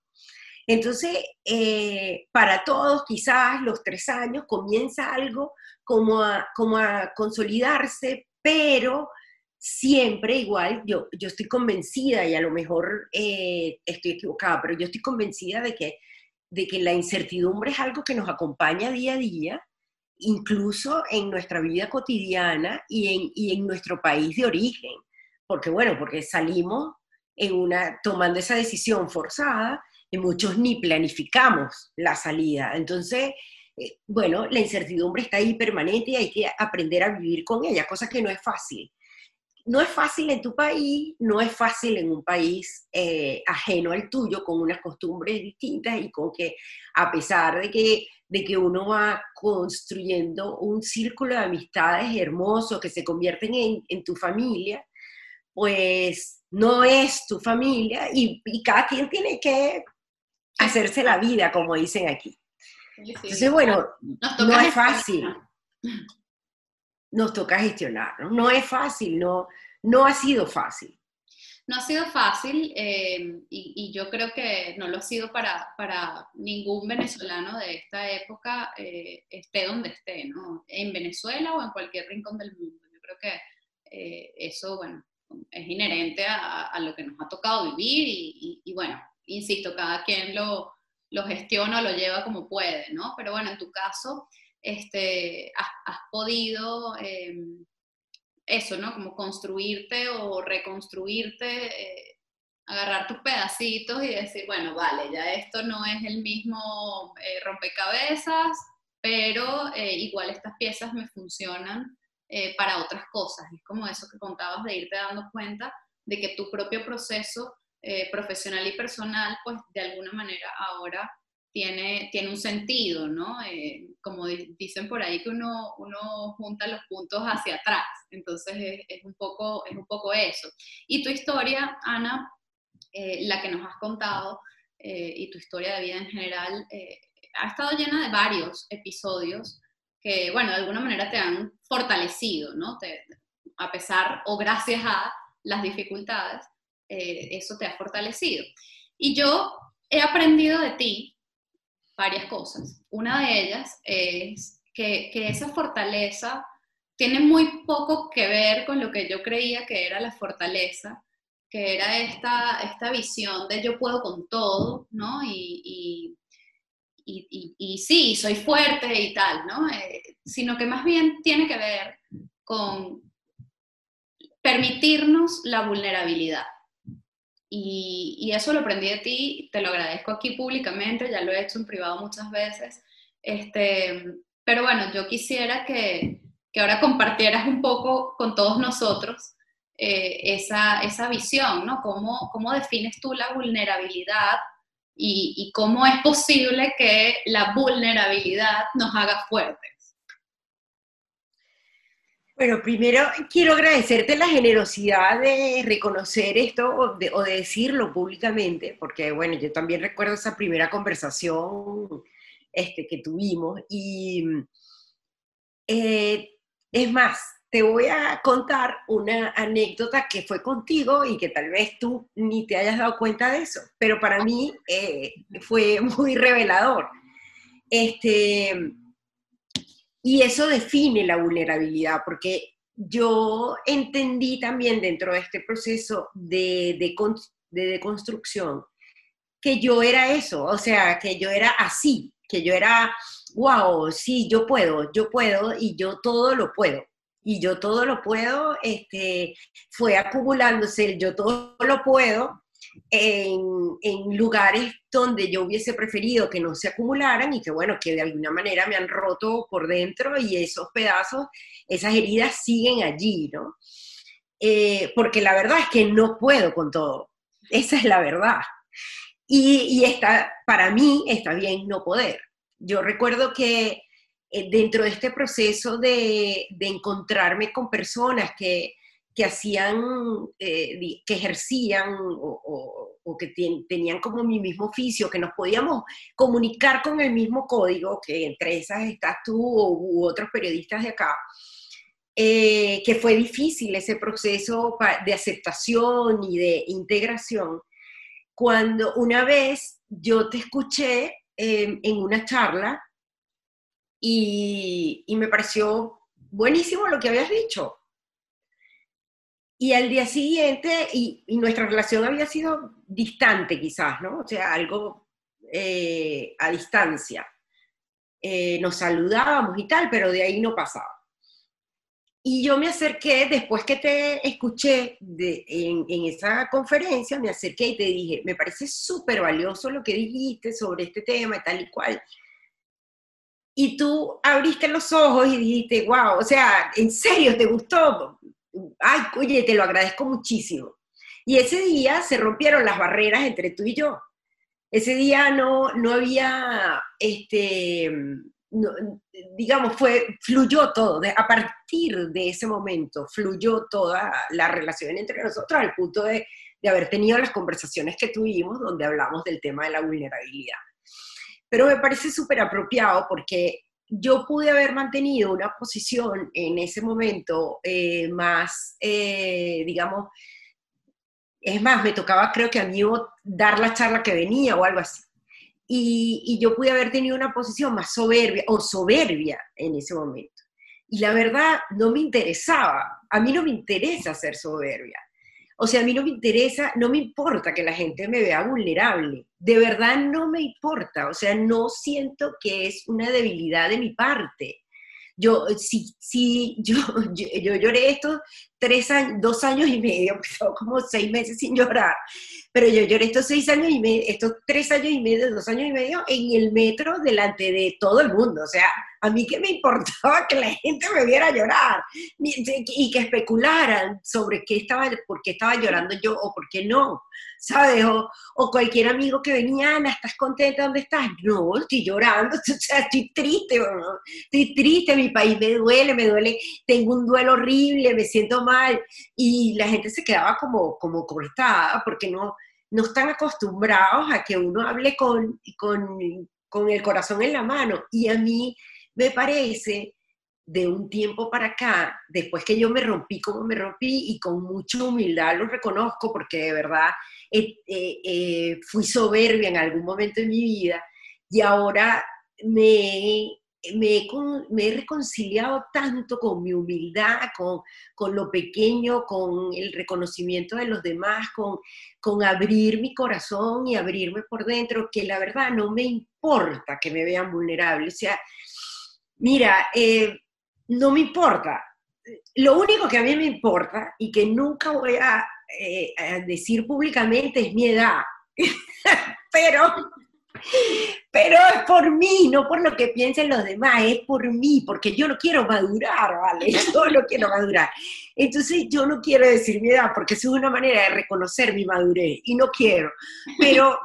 Entonces, eh, para todos, quizás los tres años comienza algo como a, como a consolidarse, pero siempre igual, yo, yo estoy convencida, y a lo mejor eh, estoy equivocada, pero yo estoy convencida de que, de que la incertidumbre es algo que nos acompaña día a día, incluso en nuestra vida cotidiana y en, y en nuestro país de origen. Porque bueno, porque salimos en una, tomando esa decisión forzada y muchos ni planificamos la salida. Entonces, eh, bueno, la incertidumbre está ahí permanente y hay que aprender a vivir con ella, cosa que no es fácil no es fácil en tu país, no es fácil en un país eh, ajeno al tuyo, con unas costumbres distintas y con que a pesar de que, de que uno va construyendo un círculo de amistades hermosos que se convierten en, tu familia, pues no es tu familia y, cada quien tiene que hacerse la vida, como dicen aquí. Entonces, bueno, no es fácil nos toca gestionar. No, es fácil, no, no ha sido fácil. No ha sido fácil eh, y, yo creo que no lo ha sido para, para ningún venezolano de esta época, eh, esté donde esté, ¿no? En Venezuela o en cualquier rincón del mundo. Yo creo que eh, eso, bueno, es inherente a, lo que nos ha tocado vivir y, bueno, insisto, cada quien lo, lo gestiona o lo lleva como puede, ¿no? Pero bueno, en tu caso, este, has, podido em, eso, ¿no? Como construirte o reconstruirte, eh, agarrar tus pedacitos y decir, bueno, vale, ya esto no es el mismo eh, rompecabezas, pero eh, igual estas piezas me funcionan para otras cosas. Es como eso que contabas de irte dando cuenta de que tu propio proceso profesional y personal, pues de alguna manera ahora tiene, tiene un sentido, ¿no? Eh, como dicen por ahí que uno, uno junta los puntos hacia atrás, entonces es, un, poco, es un poco eso. Y tu historia, Ana, eh, la que nos has contado, eh, y tu historia de vida en general, ha estado llena de varios episodios que, bueno, de alguna manera te han fortalecido, ¿no? a pesar o gracias a las dificultades, eso te ha fortalecido. Y yo he aprendido de ti varias cosas. Una de ellas es que, esa fortaleza tiene muy poco que ver con lo que yo creía que era la fortaleza, que era esta, esta visión de yo puedo con todo, ¿no? Y, y, sí, soy fuerte y tal, ¿no? Eh, sino que más bien tiene que ver con permitirnos la vulnerabilidad. Y, eso lo aprendí de ti, te lo agradezco aquí públicamente, ya lo he hecho en privado muchas veces. Este, pero bueno, yo quisiera que, que ahora compartieras un poco con todos nosotros eh, esa, esa, visión, ¿no? ¿Cómo, ¿Cómo, defines tú la vulnerabilidad y, cómo es posible que la vulnerabilidad nos haga fuertes? Bueno, primero quiero agradecerte la generosidad de reconocer esto o de, decirlo públicamente, porque bueno, yo también recuerdo esa primera conversación este, que tuvimos y eh, es más, te voy a contar una anécdota que fue contigo y que tal vez tú ni te hayas dado cuenta de eso, pero para mí eh, fue muy revelador. Este, y eso define la vulnerabilidad, porque yo entendí también dentro de este proceso de, de, de deconstrucción que yo era eso, o sea, que yo era así, que yo era, wow, sí, yo puedo, yo puedo y yo todo lo puedo. Y yo todo lo puedo, este, fue acumulándose el yo todo lo puedo en, lugares donde yo hubiese preferido que no se acumularan y que bueno, que de alguna manera me han roto por dentro y esos pedazos, esas heridas siguen allí, ¿no? Eh, porque la verdad es que no puedo con todo, esa es la verdad. Y, y está, para mí está bien no poder. Yo recuerdo que eh, dentro de este proceso de, de encontrarme con personas que, que hacían, eh, que ejercían o, que tenían como mi mismo oficio, que nos podíamos comunicar con el mismo código, que entre esas estás tú u otros periodistas de acá, eh, que fue difícil ese proceso de aceptación y de integración, cuando una vez yo te escuché em, en una charla y me pareció buenísimo lo que habías dicho y al día siguiente, y, nuestra relación había sido distante quizás, ¿no? O sea, algo eh, a distancia. Eh, nos saludábamos y tal, pero de ahí no pasaba. Y yo me acerqué, después que te escuché en, en, esa conferencia, me acerqué y te dije, me parece súper valioso lo que dijiste sobre este tema y tal y cual. Y tú abriste los ojos y dijiste, wow, o sea, ¿en serio te gustó? Ay, oye, te lo agradezco muchísimo. Y ese día se rompieron las barreras entre tú y yo. Ese día no, no había, este, digamos, fue, fluyó todo. a partir de ese momento fluyó toda la relación entre nosotros al punto de, de haber tenido las conversaciones que tuvimos donde hablamos del tema de la vulnerabilidad. Pero me parece súper apropiado porque yo pude haber mantenido una posición en ese momento eh, más, eh, digamos, es más, me tocaba creo que a mí dar la charla que venía o algo así. Y, y, yo pude haber tenido una posición más soberbia o soberbia en ese momento. Y la verdad no me interesaba, a mí no me interesa ser soberbia. O sea, a mí no me interesa, no me importa que la gente me vea vulnerable. De verdad no me importa. O sea, no siento que es una debilidad de mi parte. Yo, sí, sí, yo, yo, lloré estos tres años, dos años y medio, como seis meses sin llorar, pero yo lloré estos seis años y medio, estos tres años y medio, dos años y medio en el metro delante de todo el mundo. O sea, a mí que me importaba que la gente me viera llorar y que especularan sobre qué estaba, por qué estaba llorando yo o por qué no, ¿sabes? O, cualquier amigo que venía, Ana, ¿estás contenta? ¿Dónde estás? No, estoy llorando, o sea, estoy triste, estoy triste, mi país me duele, me duele, tengo un duelo horrible, me siento mal. Y la gente se quedaba como, como cortada porque no, no están acostumbrados a que uno hable con, con, con el corazón en la mano. Y a mí me parece de un tiempo para acá, después que yo me rompí como me rompí y con mucha humildad lo reconozco porque de verdad eh, eh, eh, fui soberbia en algún momento de mi vida y ahora me, me, me, he reconciliado tanto con mi humildad, con, con, lo pequeño, con el reconocimiento de los demás, con, con abrir mi corazón y abrirme por dentro, que la verdad no me importa que me vean vulnerable. O sea, mira, eh, no me importa. lo único que a mí me importa y que nunca voy a, eh, a decir públicamente es mi edad. pero pero es por mí, no por lo que piensen los demás, es por mí, porque yo no quiero madurar, ¿vale? Yo no quiero madurar. Entonces yo no quiero decir mi edad, porque es una manera de reconocer mi madurez, y no quiero. Pero,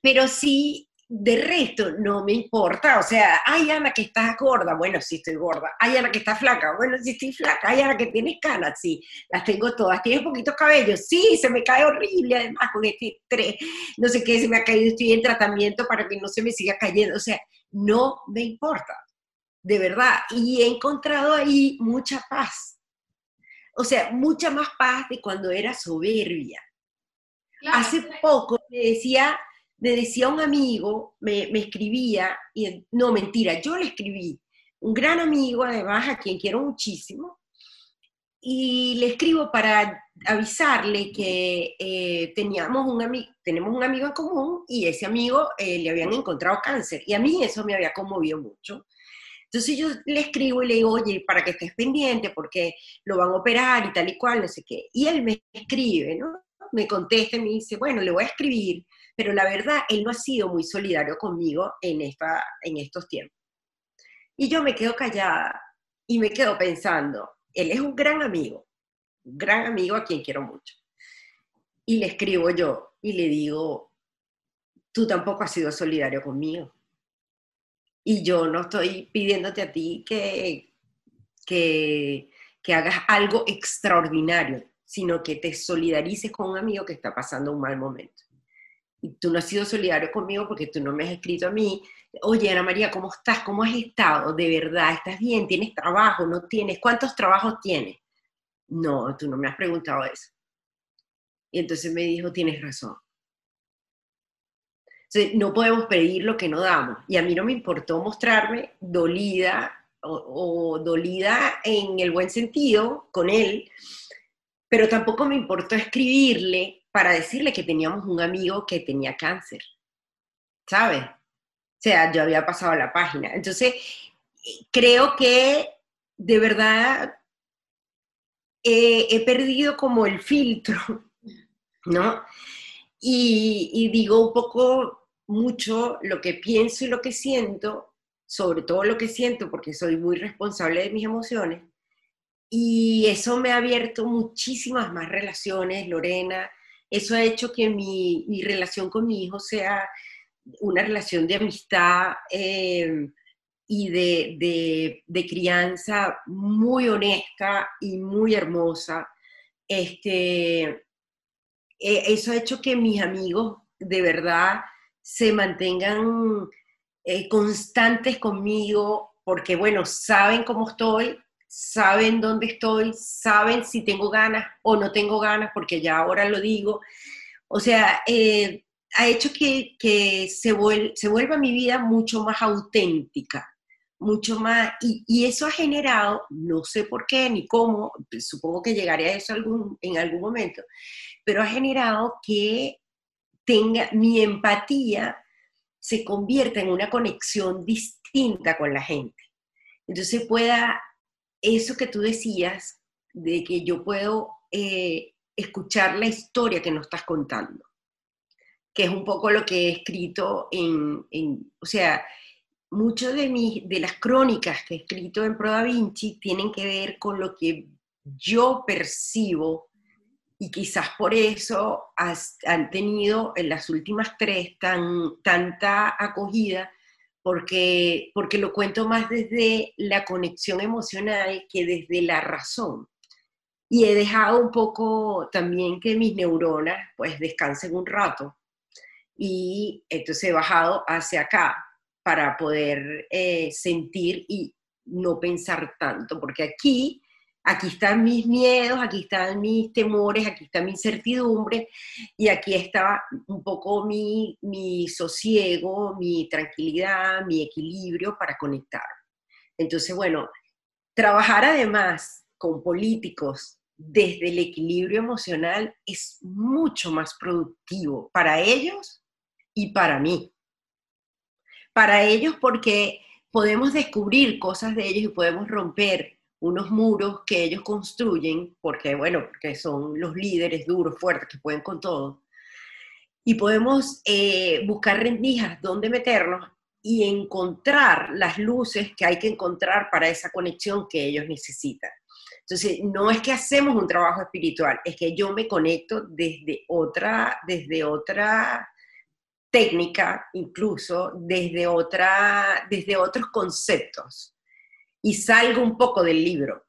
pero sí de resto no me importa, o sea, hay Ana que estás gorda, bueno, sí estoy gorda, hay Ana que está flaca, bueno, sí estoy flaca, hay Ana que tiene canas, sí, las tengo todas, tiene poquitos cabellos, sí, se me cae horrible además con este estrés, no sé qué, se me ha caído, estoy en tratamiento para que no se me siga cayendo, o sea, no me importa, de verdad, y he encontrado ahí mucha paz, o sea, mucha más paz de cuando era soberbia. Hace poco me decía me decía un amigo, me, escribía, y no, mentira, yo le escribí, un gran amigo además, a quien quiero muchísimo, y le escribo para avisarle que eh, teníamos un tenemos un amigo en común y ese amigo eh, le habían encontrado cáncer, y a mí eso me había conmovido mucho. Entonces yo le escribo y le digo, oye, para que estés pendiente, porque lo van a operar y tal y cual, no sé qué. Y él me escribe, ¿no? Me contesta y me dice, bueno, le voy a escribir pero la verdad, él no ha sido muy solidario conmigo en, estos tiempos. Y yo me quedo callada y me quedo pensando, él es un gran amigo, un gran amigo a quien quiero mucho. Y le escribo yo y le digo, tú tampoco has sido solidario conmigo. Y yo no estoy pidiéndote a ti que hagas algo extraordinario, sino que te solidarices con un amigo que está pasando un mal momento tú no has sido solidario conmigo porque tú no me has escrito a mí, oye Ana María, ¿cómo estás? ¿Cómo has estado? ¿De verdad? ¿Estás bien? ¿Tienes trabajo? ¿No tienes? ¿Cuántos trabajos tienes? No, tú no me has preguntado eso. Y entonces me dijo, tienes razón. No podemos pedir lo que no damos. Y a mí no me importó mostrarme dolida o dolida en el buen sentido con él, pero tampoco me importó escribirle para decirle que teníamos un amigo que tenía cáncer, ¿sabes? O sea, yo había pasado la página. Entonces, creo que de verdad he perdido como el filtro, ¿no? Y, y digo un poco mucho lo que pienso y lo que siento, sobre todo lo que siento, porque soy muy responsable de mis emociones. Y eso me ha abierto muchísimas más relaciones, Lorena, eso ha hecho que mi, relación con mi hijo sea una relación de amistad eh, y de, crianza muy honesta y muy hermosa. Este, e, eso ha hecho que mis amigos de verdad se mantengan eh, constantes conmigo porque, bueno, saben cómo estoy, saben dónde estoy, saben si tengo ganas o no tengo ganas, porque ya ahora lo digo. O sea, eh, ha hecho que, se, se, vuelva mi vida mucho más auténtica, mucho más, y, eso ha generado, no sé por qué ni cómo, supongo que llegaré a eso algún, en algún momento, pero ha generado que tenga mi empatía se convierta en una conexión distinta con la gente. Entonces pueda eso que tú decías, de que yo puedo eh, escuchar la historia que nos estás contando, que es un poco lo que he escrito en, o sea, muchas de, de las crónicas que he escrito en Pro Da Vinci tienen que ver con lo que yo percibo y quizás por eso han tenido en las últimas tres tan, tanta acogida, porque, porque lo cuento más desde la conexión emocional que desde la razón. Y he dejado un poco también que mis neuronas pues descansen un rato. Y entonces he bajado hacia acá para poder eh, sentir y no pensar tanto, porque aquí aquí están mis miedos, aquí están mis temores, aquí está mi incertidumbre y aquí está un poco mi, mi sosiego, mi tranquilidad, mi equilibrio para conectar. Entonces, bueno, trabajar además con políticos desde el equilibrio emocional es mucho más productivo para ellos y para mí. Para ellos porque podemos descubrir cosas de ellos y podemos romper unos muros que ellos construyen, porque bueno, porque son los líderes duros, fuertes, que pueden con todo, y podemos eh, buscar rendijas donde meternos y encontrar las luces que hay que encontrar para esa conexión que ellos necesitan. Entonces, no es que hacemos un trabajo espiritual, es que yo me conecto desde otra, desde otra técnica, incluso desde, otra, desde otros conceptos, y salgo un poco del libro,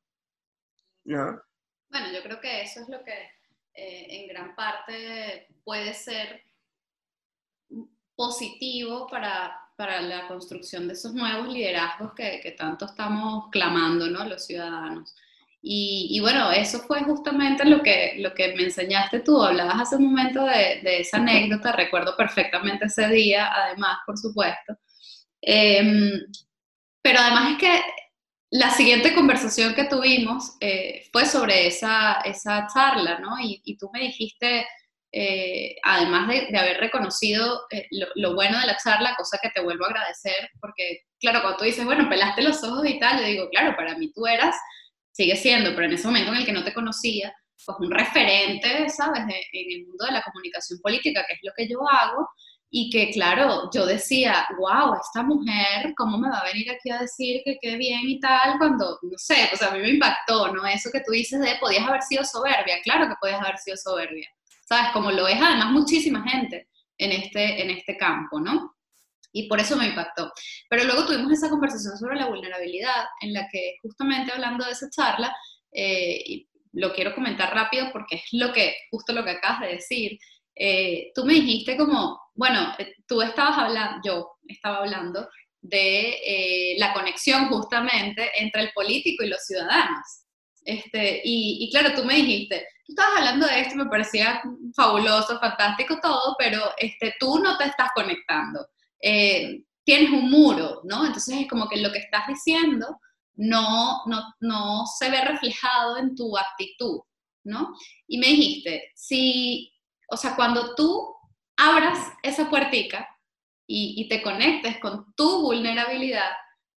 ¿no? Bueno, yo creo que eso es lo que eh, en gran parte puede ser positivo para, para la construcción de esos nuevos liderazgos que, que tanto estamos clamando, ¿no? Los ciudadanos. Y, bueno, eso fue justamente lo que, lo que me enseñaste tú. Hablabas hace un momento de, esa anécdota, recuerdo perfectamente ese día, además, por supuesto. Eh, pero además es que la siguiente conversación que tuvimos eh, fue sobre esa, esa charla, ¿no? Y, y tú me dijiste, eh, además de, de, haber reconocido eh, lo, lo, bueno de la charla, cosa que te vuelvo a agradecer, porque, claro, cuando tú dices, bueno, pelaste los ojos y tal, yo digo, claro, para mí tú eras sigue siendo, pero en ese momento en el que no te conocía, pues un referente, ¿sabes?, de, en el mundo de la comunicación política, que es lo que yo hago, y que, claro, yo decía, wow, esta mujer, ¿cómo me va a venir aquí a decir que qué bien y tal? Cuando, no sé, pues a mí me impactó, ¿no? Eso que tú dices de, podías haber sido soberbia, claro que podías haber sido soberbia, ¿sabes? Como lo es además muchísima gente en este, en este campo, ¿no? y por eso me impactó. Pero luego tuvimos esa conversación sobre la vulnerabilidad, en la que justamente hablando de esa charla, eh, lo quiero comentar rápido porque es lo que, justo lo que acabas de decir, eh, tú me dijiste como, bueno, eh, tú estabas hablando, yo estaba hablando de eh, la conexión justamente entre el político y los ciudadanos. Este, y, y, claro, tú me dijiste, tú estabas hablando de esto, me parecía fabuloso, fantástico todo, pero este, tú no te estás conectando eh, tienes un muro, ¿no? Entonces es como que lo que estás diciendo no, no, no se ve reflejado en tu actitud, ¿no? Y me dijiste, si, o sea, cuando tú abras esa puertica y, te conectes con tu vulnerabilidad,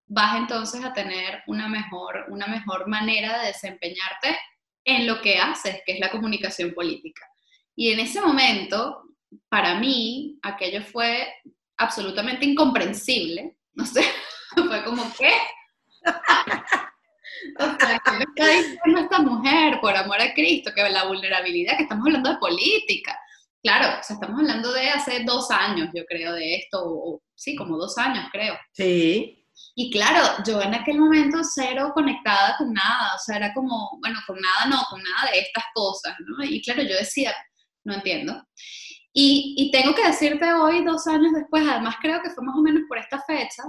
vas entonces a tener una mejor, una mejor manera de desempeñarte en lo que haces, que es la comunicación política. Y en ese momento, para mí, aquello fue absolutamente incomprensible. No sé, fue como, ¿qué? ¿qué me está diciendo esta mujer, por amor a Cristo? Que la vulnerabilidad, que estamos hablando de política. Claro, o sea, estamos hablando de hace dos años, yo creo, de esto, o, sí, como dos años, creo. Sí. Y claro, yo en aquel momento cero conectada con nada, o sea, era como, bueno, con nada no, con nada de estas cosas, ¿no? Y claro, yo decía, no entiendo. Y, y, tengo que decirte hoy, dos años después, además creo que fue más o menos por estas fechas,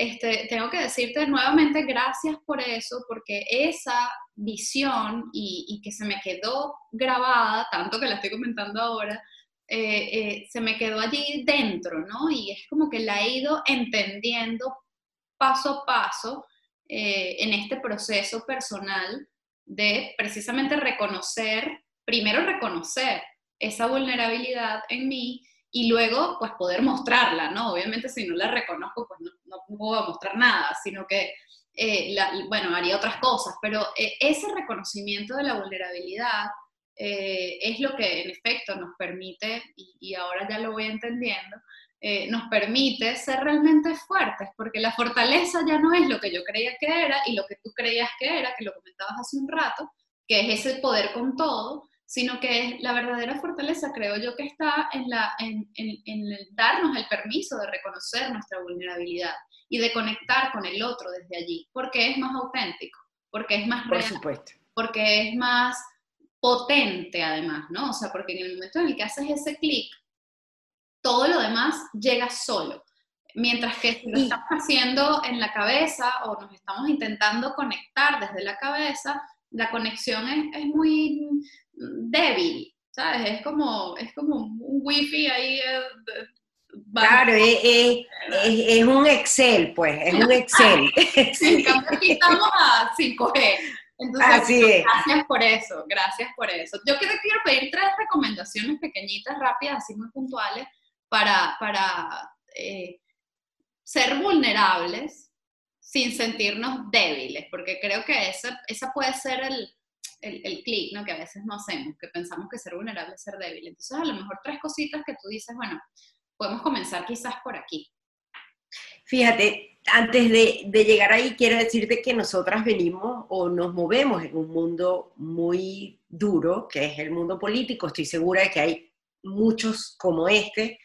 este, tengo que decirte nuevamente gracias por eso, porque esa visión y, que se me quedó grabada, tanto que la estoy comentando ahora, eh, eh, se me quedó allí dentro, ¿no? Y es como que la he ido entendiendo paso a paso eh, en este proceso personal de precisamente reconocer, primero reconocer esa vulnerabilidad en mí y luego pues poder mostrarla, ¿no? Obviamente si no la reconozco pues no, no puedo mostrar nada, sino que, eh, la, bueno, haría otras cosas, pero eh, ese reconocimiento de la vulnerabilidad eh, es lo que en efecto nos permite, y, y ahora ya lo voy entendiendo, eh, nos permite ser realmente fuertes, porque la fortaleza ya no es lo que yo creía que era y lo que tú creías que era, que lo comentabas hace un rato, que es ese poder con todo, sino que la verdadera fortaleza creo yo que está en, la, en, en, en el darnos el permiso de reconocer nuestra vulnerabilidad y de conectar con el otro desde allí, porque es más auténtico, porque es más Por real, supuesto. porque es más potente además, ¿no? O sea, porque en el momento en el que haces ese clic, todo lo demás llega solo. Mientras que si lo estamos haciendo en la cabeza o nos estamos intentando conectar desde la cabeza, la conexión es, es muy débil, ¿sabes? Es como, es como un wifi ahí. Eh, claro, es, es, es, un Excel, pues, es un Excel. en cambio, aquí estamos a 5G. Entonces, Así es. gracias por eso, gracias por eso. Yo quiero, quiero pedir tres recomendaciones pequeñitas, rápidas, así muy puntuales, para, para eh, ser vulnerables sin sentirnos débiles, porque creo que esa, esa puede ser el, el, el clic, ¿no? Que a veces no hacemos, que pensamos que ser vulnerable es ser débil. Entonces, a lo mejor tres cositas que tú dices, bueno, podemos comenzar quizás por aquí. Fíjate, antes de, de, llegar ahí, quiero decirte que nosotras venimos o nos movemos en un mundo muy duro, que es el mundo político. Estoy segura de que hay muchos como este.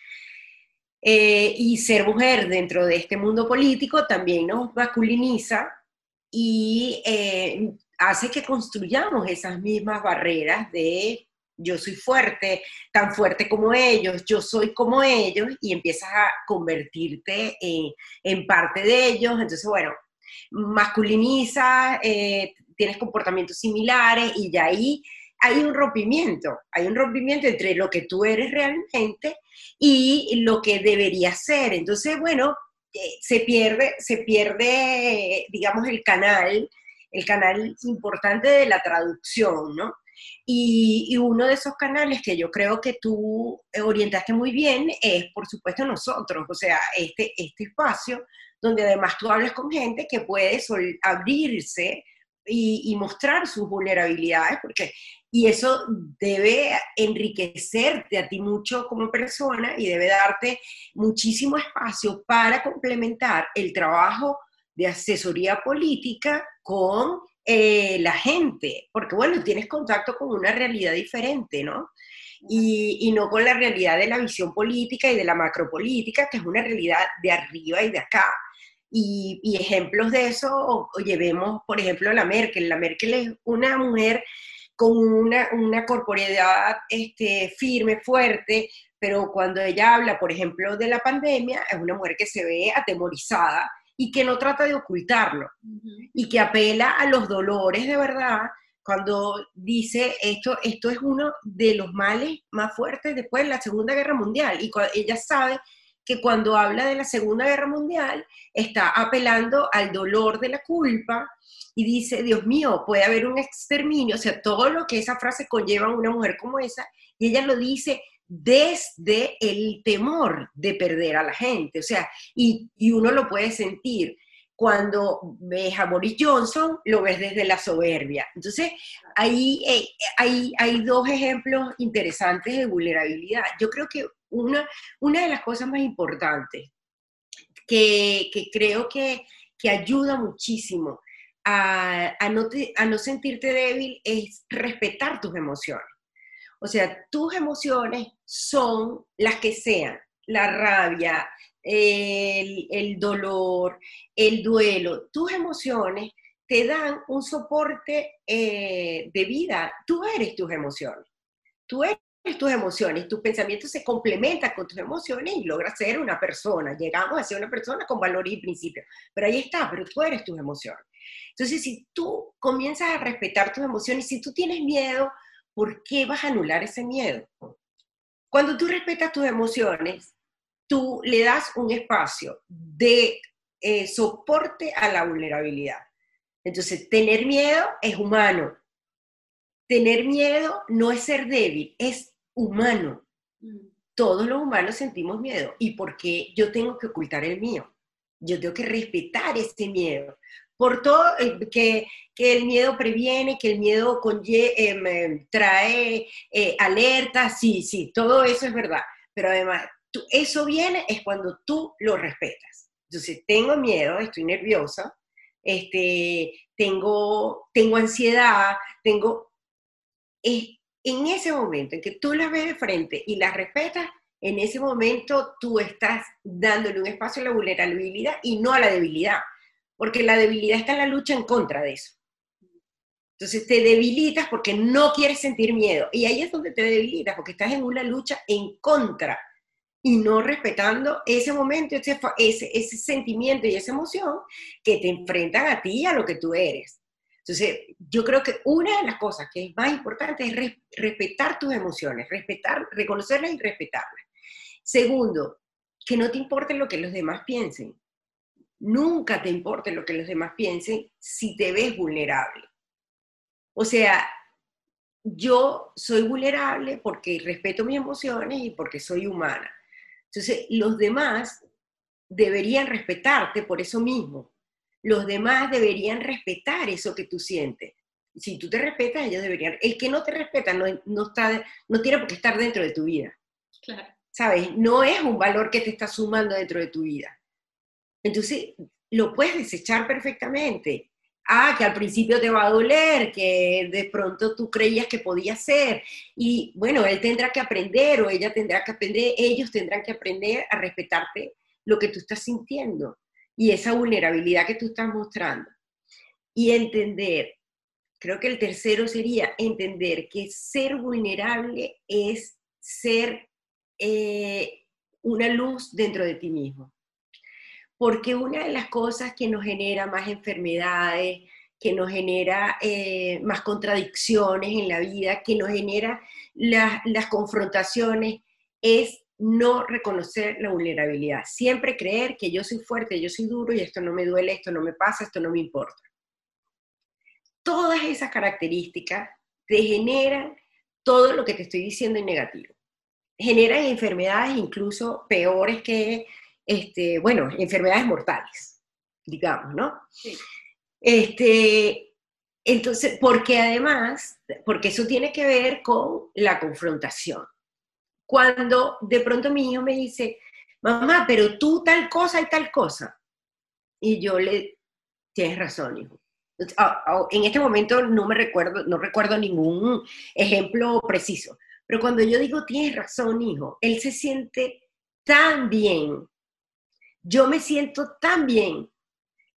Eh, y ser mujer dentro de este mundo político también nos masculiniza y eh, hace que construyamos esas mismas barreras de yo soy fuerte, tan fuerte como ellos, yo soy como ellos, y empiezas a convertirte en, parte de ellos. Entonces, bueno, masculiniza, eh, tienes comportamientos similares y ya ahí hay un rompimiento, hay un rompimiento entre lo que tú eres realmente y lo que deberías ser. Entonces, bueno, eh, se pierde, se pierde, digamos, el canal, el canal importante de la traducción, ¿no? Y, uno de esos canales que yo creo que tú orientaste muy bien es, por supuesto, nosotros, o sea, este, este espacio donde además tú hablas con gente que puede abrirse y, mostrar sus vulnerabilidades, porque, y eso debe enriquecerte a ti mucho como persona y debe darte muchísimo espacio para complementar el trabajo de asesoría política con eh, la gente, porque bueno, tienes contacto con una realidad diferente, ¿no? Y, y, no con la realidad de la visión política y de la macropolítica, que es una realidad de arriba y de acá. Y, y ejemplos de eso, oye, vemos, por ejemplo, la Merkel. La Merkel es una mujer con una, una corporeidad este, firme, fuerte, pero cuando ella habla, por ejemplo, de la pandemia, es una mujer que se ve atemorizada y que no trata de ocultarlo. Y que apela a los dolores de verdad cuando dice esto, esto es uno de los males más fuertes después de la Segunda Guerra Mundial y ella sabe que cuando habla de la Segunda Guerra Mundial está apelando al dolor de la culpa y dice, Dios mío, puede haber un exterminio, o sea, todo lo que esa frase conlleva a una mujer como esa, y ella lo dice desde el temor de perder a la gente, o sea, y, uno lo puede sentir. Cuando ves a Boris Johnson, lo ves desde la soberbia. Entonces, ahí eh, hay, hay dos ejemplos interesantes de vulnerabilidad. Yo creo que una, una de las cosas más importantes que, creo que, ayuda muchísimo a, no a no sentirte débil es respetar tus emociones. O sea, tus emociones son las que sean, la rabia, el, dolor, el duelo, tus emociones te dan un soporte eh, de vida. Tú eres tus emociones. Tú eres tus emociones, tus pensamientos se complementan con tus emociones y logras ser una persona. Llegamos a ser una persona con valor y principio. Pero ahí está, pero tú eres tus emociones. Entonces, si tú comienzas a respetar tus emociones, si tú tienes miedo, ¿por qué vas a anular ese miedo? Cuando tú respetas tus emociones, tú le das un espacio de eh, soporte a la vulnerabilidad. Entonces, tener miedo es humano. Tener miedo no es ser débil, es humano. Mm. Todos los humanos sentimos miedo. ¿Y por qué yo tengo que ocultar el mío? Yo tengo que respetar ese miedo por todo, eh, que, que, el miedo previene, que el miedo eh, trae eh, alerta, sí, sí, todo eso es verdad, pero además eso viene es cuando tú lo respetas. Entonces, tengo miedo, estoy nerviosa, este, tengo, tengo ansiedad, tengo... en ese momento en que tú las ves de frente y las respetas, en ese momento tú estás dándole un espacio a la vulnerabilidad y no a la debilidad porque la debilidad está en la lucha en contra de eso. Entonces te debilitas porque no quieres sentir miedo. Y ahí es donde te debilitas, porque estás en una lucha en contra y no respetando ese momento, ese, sentimiento y esa emoción que te enfrentan a ti y a lo que tú eres. Entonces, yo creo que una de las cosas que es más importante es respetar tus emociones, respetar, reconocerlas y respetarlas. Segundo, que no te importe lo que los demás piensen. Nunca te importe lo que los demás piensen si te ves vulnerable. O sea, yo soy vulnerable porque respeto mis emociones y porque soy humana. Entonces, los demás deberían respetarte por eso mismo. los demás deberían respetar eso que tú sientes. Si tú te respetas, ellos deberían. El que no te respeta no, no, está, no tiene por qué estar dentro de tu vida. Claro. ¿Sabes? No es un valor que te está sumando dentro de tu vida. Entonces, lo puedes desechar perfectamente. Ah, que al principio te va a doler, que de pronto tú creías que podía ser. Y bueno, él tendrá que aprender o ella tendrá que aprender, ellos tendrán que aprender a respetarte lo que tú estás sintiendo y esa vulnerabilidad que tú estás mostrando. Y entender, creo que el tercero sería entender que ser vulnerable es ser eh, una luz dentro de ti mismo. Porque una de las cosas que nos genera más enfermedades, que nos genera eh, más contradicciones en la vida, que nos genera las confrontaciones, es no reconocer la vulnerabilidad. Siempre creer que yo soy fuerte, yo soy duro y esto no me duele, esto no me pasa, esto no me importa. Todas esas características te generan todo lo que te estoy diciendo en negativo. Generan enfermedades incluso peores que, este, bueno, enfermedades mortales, digamos, ¿no? Sí. Este, entonces, porque además, porque eso tiene que ver con la confrontación cuando de pronto mi hijo me dice, mamá, pero tú tal cosa y tal cosa. Y yo le, tienes razón, hijo. Ah, ah, en este momento no me recuerdo, no recuerdo ningún ejemplo preciso, pero cuando yo digo tienes razón, hijo, él se siente tan bien, yo me siento tan bien,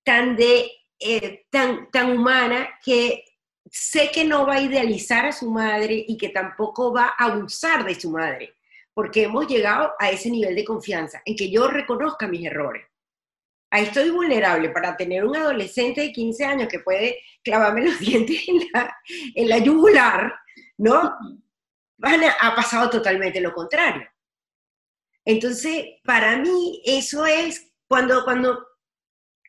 tan de, eh, tan, tan humana que sé que no va a idealizar a su madre y que tampoco va a abusar de su madre porque hemos llegado a ese nivel de confianza, en que yo reconozca mis errores. Ahí estoy vulnerable para tener un adolescente de 15 años que puede clavarme los dientes en la, en la yugular, ¿no? ha pasado totalmente lo contrario. Entonces, para mí eso es cuando, cuando,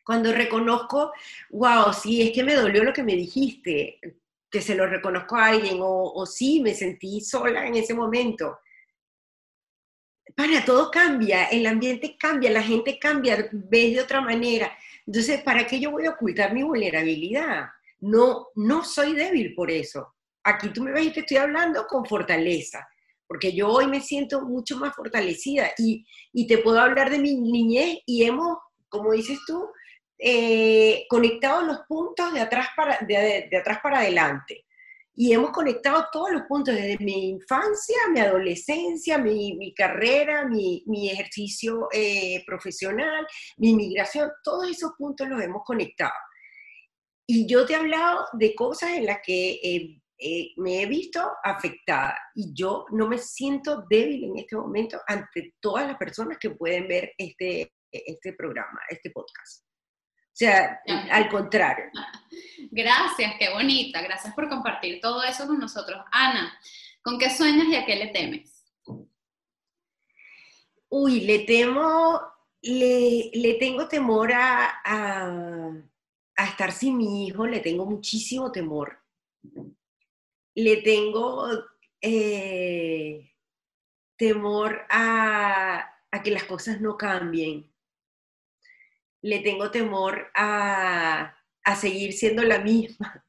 cuando reconozco, wow, sí, es que me dolió lo que me dijiste, que se lo reconozco a alguien, o, o sí, me sentí sola en ese momento para todo cambia, el ambiente cambia, la gente cambia, ves de otra manera. Entonces, ¿para qué yo voy a ocultar mi vulnerabilidad? No, no soy débil por eso. Aquí tú me ves y te estoy hablando con fortaleza, porque yo hoy me siento mucho más fortalecida y, te puedo hablar de mi niñez y hemos, como dices tú, eh, conectado los puntos de atrás para, de atrás para adelante y hemos conectado todos los puntos, desde mi infancia, mi adolescencia, mi, carrera, mi, ejercicio eh, profesional, mi inmigración, todos esos puntos los hemos conectado. Y yo te he hablado de cosas en las que eh, eh, me he visto afectada y yo no me siento débil en este momento ante todas las personas que pueden ver este, este programa, este podcast. O sea, al contrario. Gracias, qué bonita. Gracias por compartir todo eso con nosotros. Ana, ¿con qué sueñas y a qué le temes? Uy, le temo, le, tengo temor a, a, estar sin mi hijo, le tengo muchísimo temor. Le tengo eh, temor a, a que las cosas no cambien le tengo temor a, seguir siendo la misma.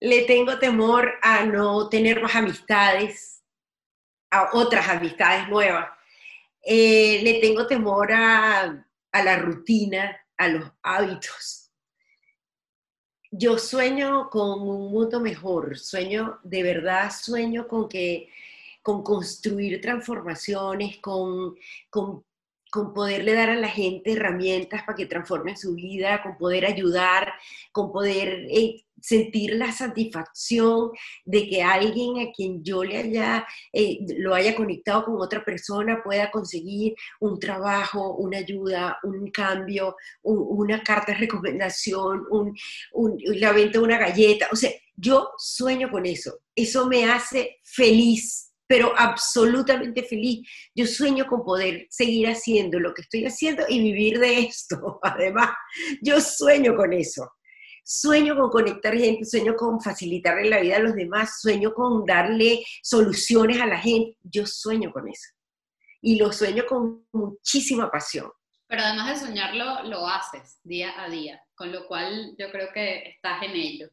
Le tengo temor a no tener más amistades, a otras amistades nuevas. Eh, le tengo temor a, a la rutina, a los hábitos. Yo sueño con un mundo mejor, sueño, de verdad sueño con que con construir transformaciones, con, con con poderle dar a la gente herramientas para que transformen su vida, con poder ayudar, con poder eh, sentir la satisfacción de que alguien a quien yo le haya, eh, lo haya conectado con otra persona pueda conseguir un trabajo, una ayuda, un cambio, una carta de recomendación, un, la venta de una galleta. O sea, yo sueño con eso. Eso me hace feliz pero absolutamente feliz. Yo sueño con poder seguir haciendo lo que estoy haciendo y vivir de esto. Además, yo sueño con eso. Sueño con conectar gente, sueño con facilitarle la vida a los demás, sueño con darle soluciones a la gente. Yo sueño con eso. Y lo sueño con muchísima pasión. pero además de soñarlo, lo haces día a día, con lo cual yo creo que estás en ello.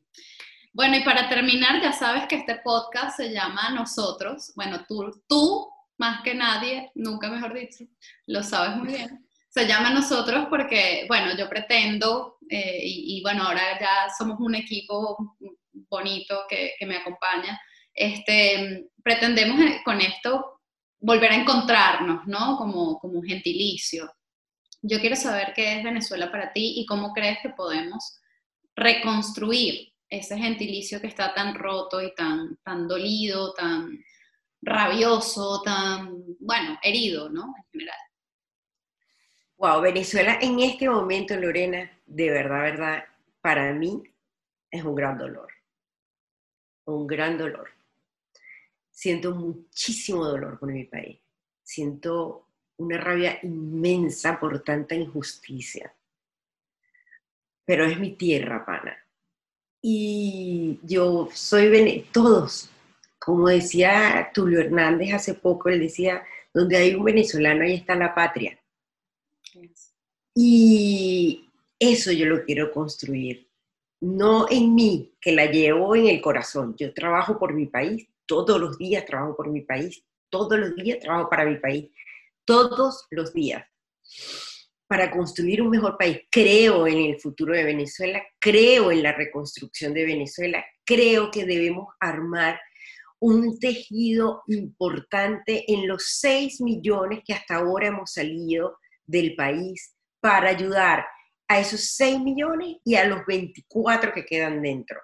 Bueno, y para terminar, ya sabes que este podcast se llama Nosotros. Bueno, tú, tú más que nadie, nunca mejor dicho, lo sabes muy bien. Se llama Nosotros porque, bueno, yo pretendo, eh, y, bueno, ahora ya somos un equipo bonito que, que me acompaña, este, pretendemos eh, con esto volver a encontrarnos, ¿no? Como, como gentilicio. Yo quiero saber qué es Venezuela para ti y cómo crees que podemos reconstruir ese gentilicio que está tan roto y tan, tan dolido, tan rabioso, tan, bueno, herido, ¿no? En general. Wow, Venezuela en este momento, Lorena, de verdad, verdad, para mí es un gran dolor. Un gran dolor. Siento muchísimo dolor por mi país. Siento una rabia inmensa por tanta injusticia. Pero es mi tierra, pana. Y yo soy, todos, como decía Tulio Hernández hace poco, él decía, donde hay un venezolano, ahí está la patria. Y eso yo lo quiero construir, no en mí, que la llevo en el corazón. Yo trabajo por mi país, todos los días trabajo por mi país, todos los días trabajo para mi país, todos los días para construir un mejor país. Creo en el futuro de Venezuela, creo en la reconstrucción de Venezuela, creo que debemos armar un tejido importante en los 6 millones que hasta ahora hemos salido del país para ayudar a esos 6 millones y a los 24 que quedan dentro.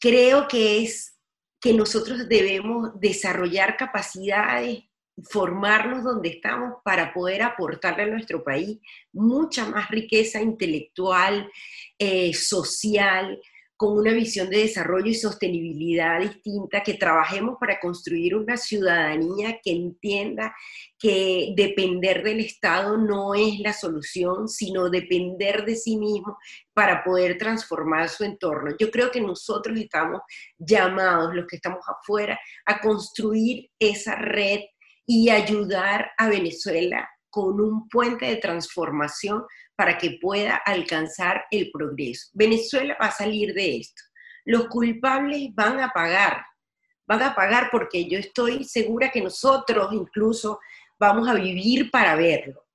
Creo que es que nosotros debemos desarrollar capacidades formarnos donde estamos para poder aportarle a nuestro país mucha más riqueza intelectual, eh, social, con una visión de desarrollo y sostenibilidad distinta, que trabajemos para construir una ciudadanía que entienda que depender del Estado no es la solución, sino depender de sí mismo para poder transformar su entorno. Yo creo que nosotros estamos llamados, los que estamos afuera, a construir esa red y ayudar a Venezuela con un puente de transformación para que pueda alcanzar el progreso. Venezuela va a salir de esto. Los culpables van a pagar, van a pagar porque yo estoy segura que nosotros incluso vamos a vivir para verlo.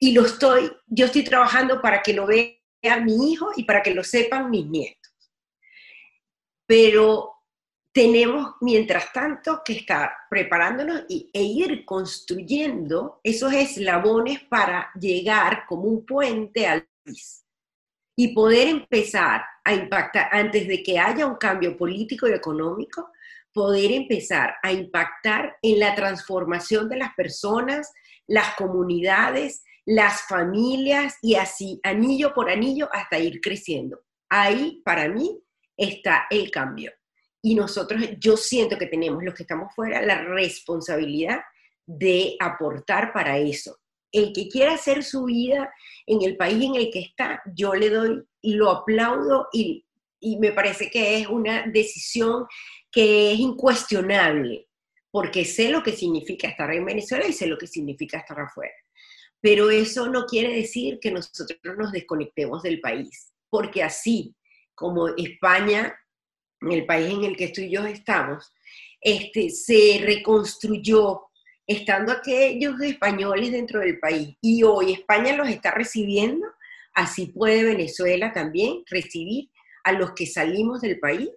Y lo estoy, yo estoy trabajando para que lo vea mi hijo y para que lo sepan mis nietos. Pero tenemos, mientras tanto, que estar preparándonos y, e ir construyendo esos eslabones para llegar como un puente al país y poder empezar a impactar, antes de que haya un cambio político y económico, poder empezar a impactar en la transformación de las personas, las comunidades, las familias y así, anillo por anillo, hasta ir creciendo. Ahí, para mí, está el cambio y nosotros, yo siento que tenemos, los que estamos fuera, la responsabilidad de aportar para eso. El que quiera hacer su vida en el país en el que está, yo le doy, lo aplaudo y, y me parece que es una decisión que es incuestionable, porque sé lo que significa estar en Venezuela y sé lo que significa estar afuera. Pero eso no quiere decir que nosotros nos desconectemos del país, porque así como España en el país en el que tú y yo estamos, este, se reconstruyó estando aquellos españoles dentro del país. Y hoy España los está recibiendo, así puede Venezuela también recibir a los que salimos del país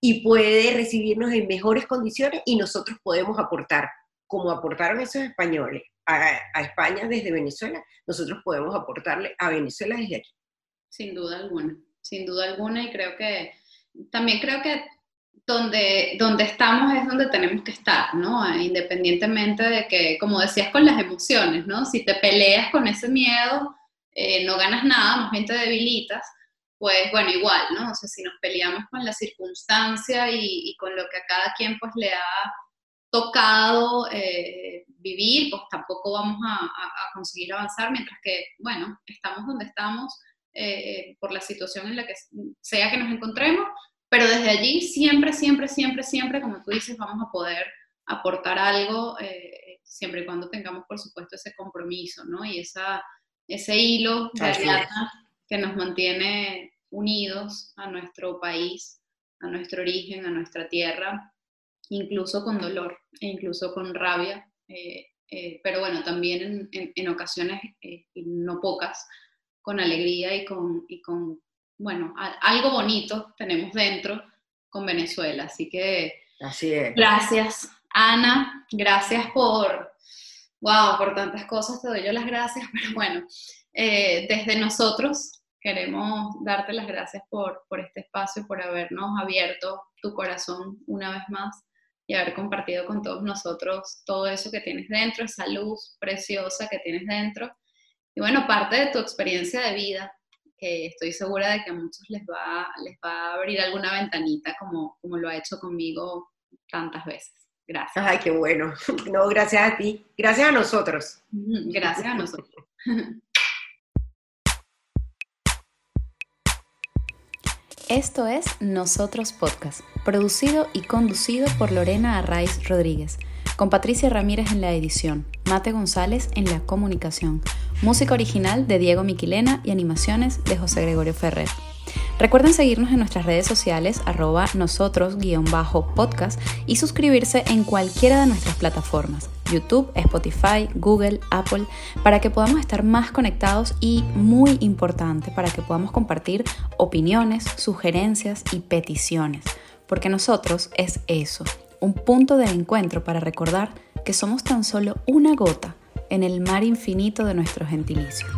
y puede recibirnos en mejores condiciones y nosotros podemos aportar, como aportaron esos españoles a, a España desde Venezuela, nosotros podemos aportarle a Venezuela desde aquí. Sin duda alguna, sin duda alguna y creo que también creo que donde, donde estamos es donde tenemos que estar, ¿no? Independientemente de que, como decías con las emociones, ¿no? Si te peleas con ese miedo, eh, no ganas nada, más bien te debilitas, pues bueno, igual, ¿no? O sea, si nos peleamos con la circunstancia y, con lo que a cada quien pues le ha tocado eh, vivir, pues tampoco vamos a, a, conseguir avanzar, mientras que, bueno, estamos donde estamos eh, por la situación en la que sea que nos encontremos, pero desde allí siempre, siempre, siempre, siempre, como tú dices, vamos a poder aportar algo, eh, siempre y cuando tengamos, por supuesto, ese compromiso, ¿no? Y esa, ese hilo de que nos mantiene unidos a nuestro país, a nuestro origen, a nuestra tierra, incluso con dolor e incluso con rabia, eh, eh, pero bueno, también en, en, ocasiones, eh, no pocas, con alegría y con, y con, bueno, algo bonito tenemos dentro con Venezuela. Así que, Así es. gracias, Ana, gracias por, wow, por tantas cosas, te doy yo las gracias, pero bueno, desde nosotros queremos darte las gracias por, por este espacio, por habernos abierto tu corazón una vez más y haber compartido con todos nosotros todo eso que tienes dentro, esa luz preciosa que tienes dentro. Y bueno, parte de tu experiencia de vida, que estoy segura de que a muchos les va, les va a abrir alguna ventanita como, como lo ha hecho conmigo tantas veces. Gracias. Ay, qué bueno. No, gracias a ti. Gracias a nosotros. Gracias a nosotros. Esto es Nosotros Podcast, producido y conducido por Lorena Arraiz Rodríguez, con Patricia Ramírez en la edición, Mate González en la comunicación, música original de Diego Miquilena y animaciones de José Gregorio Ferrer. Recuerden seguirnos en nuestras redes sociales arroba nosotros-podcast y suscribirse en cualquiera de nuestras plataformas, YouTube, Spotify, Google, Apple, para que podamos estar más conectados y, muy importante, para que podamos compartir opiniones, sugerencias y peticiones, porque nosotros es eso, un punto de encuentro para recordar que somos tan solo una gota en el mar infinito de nuestro gentilicio.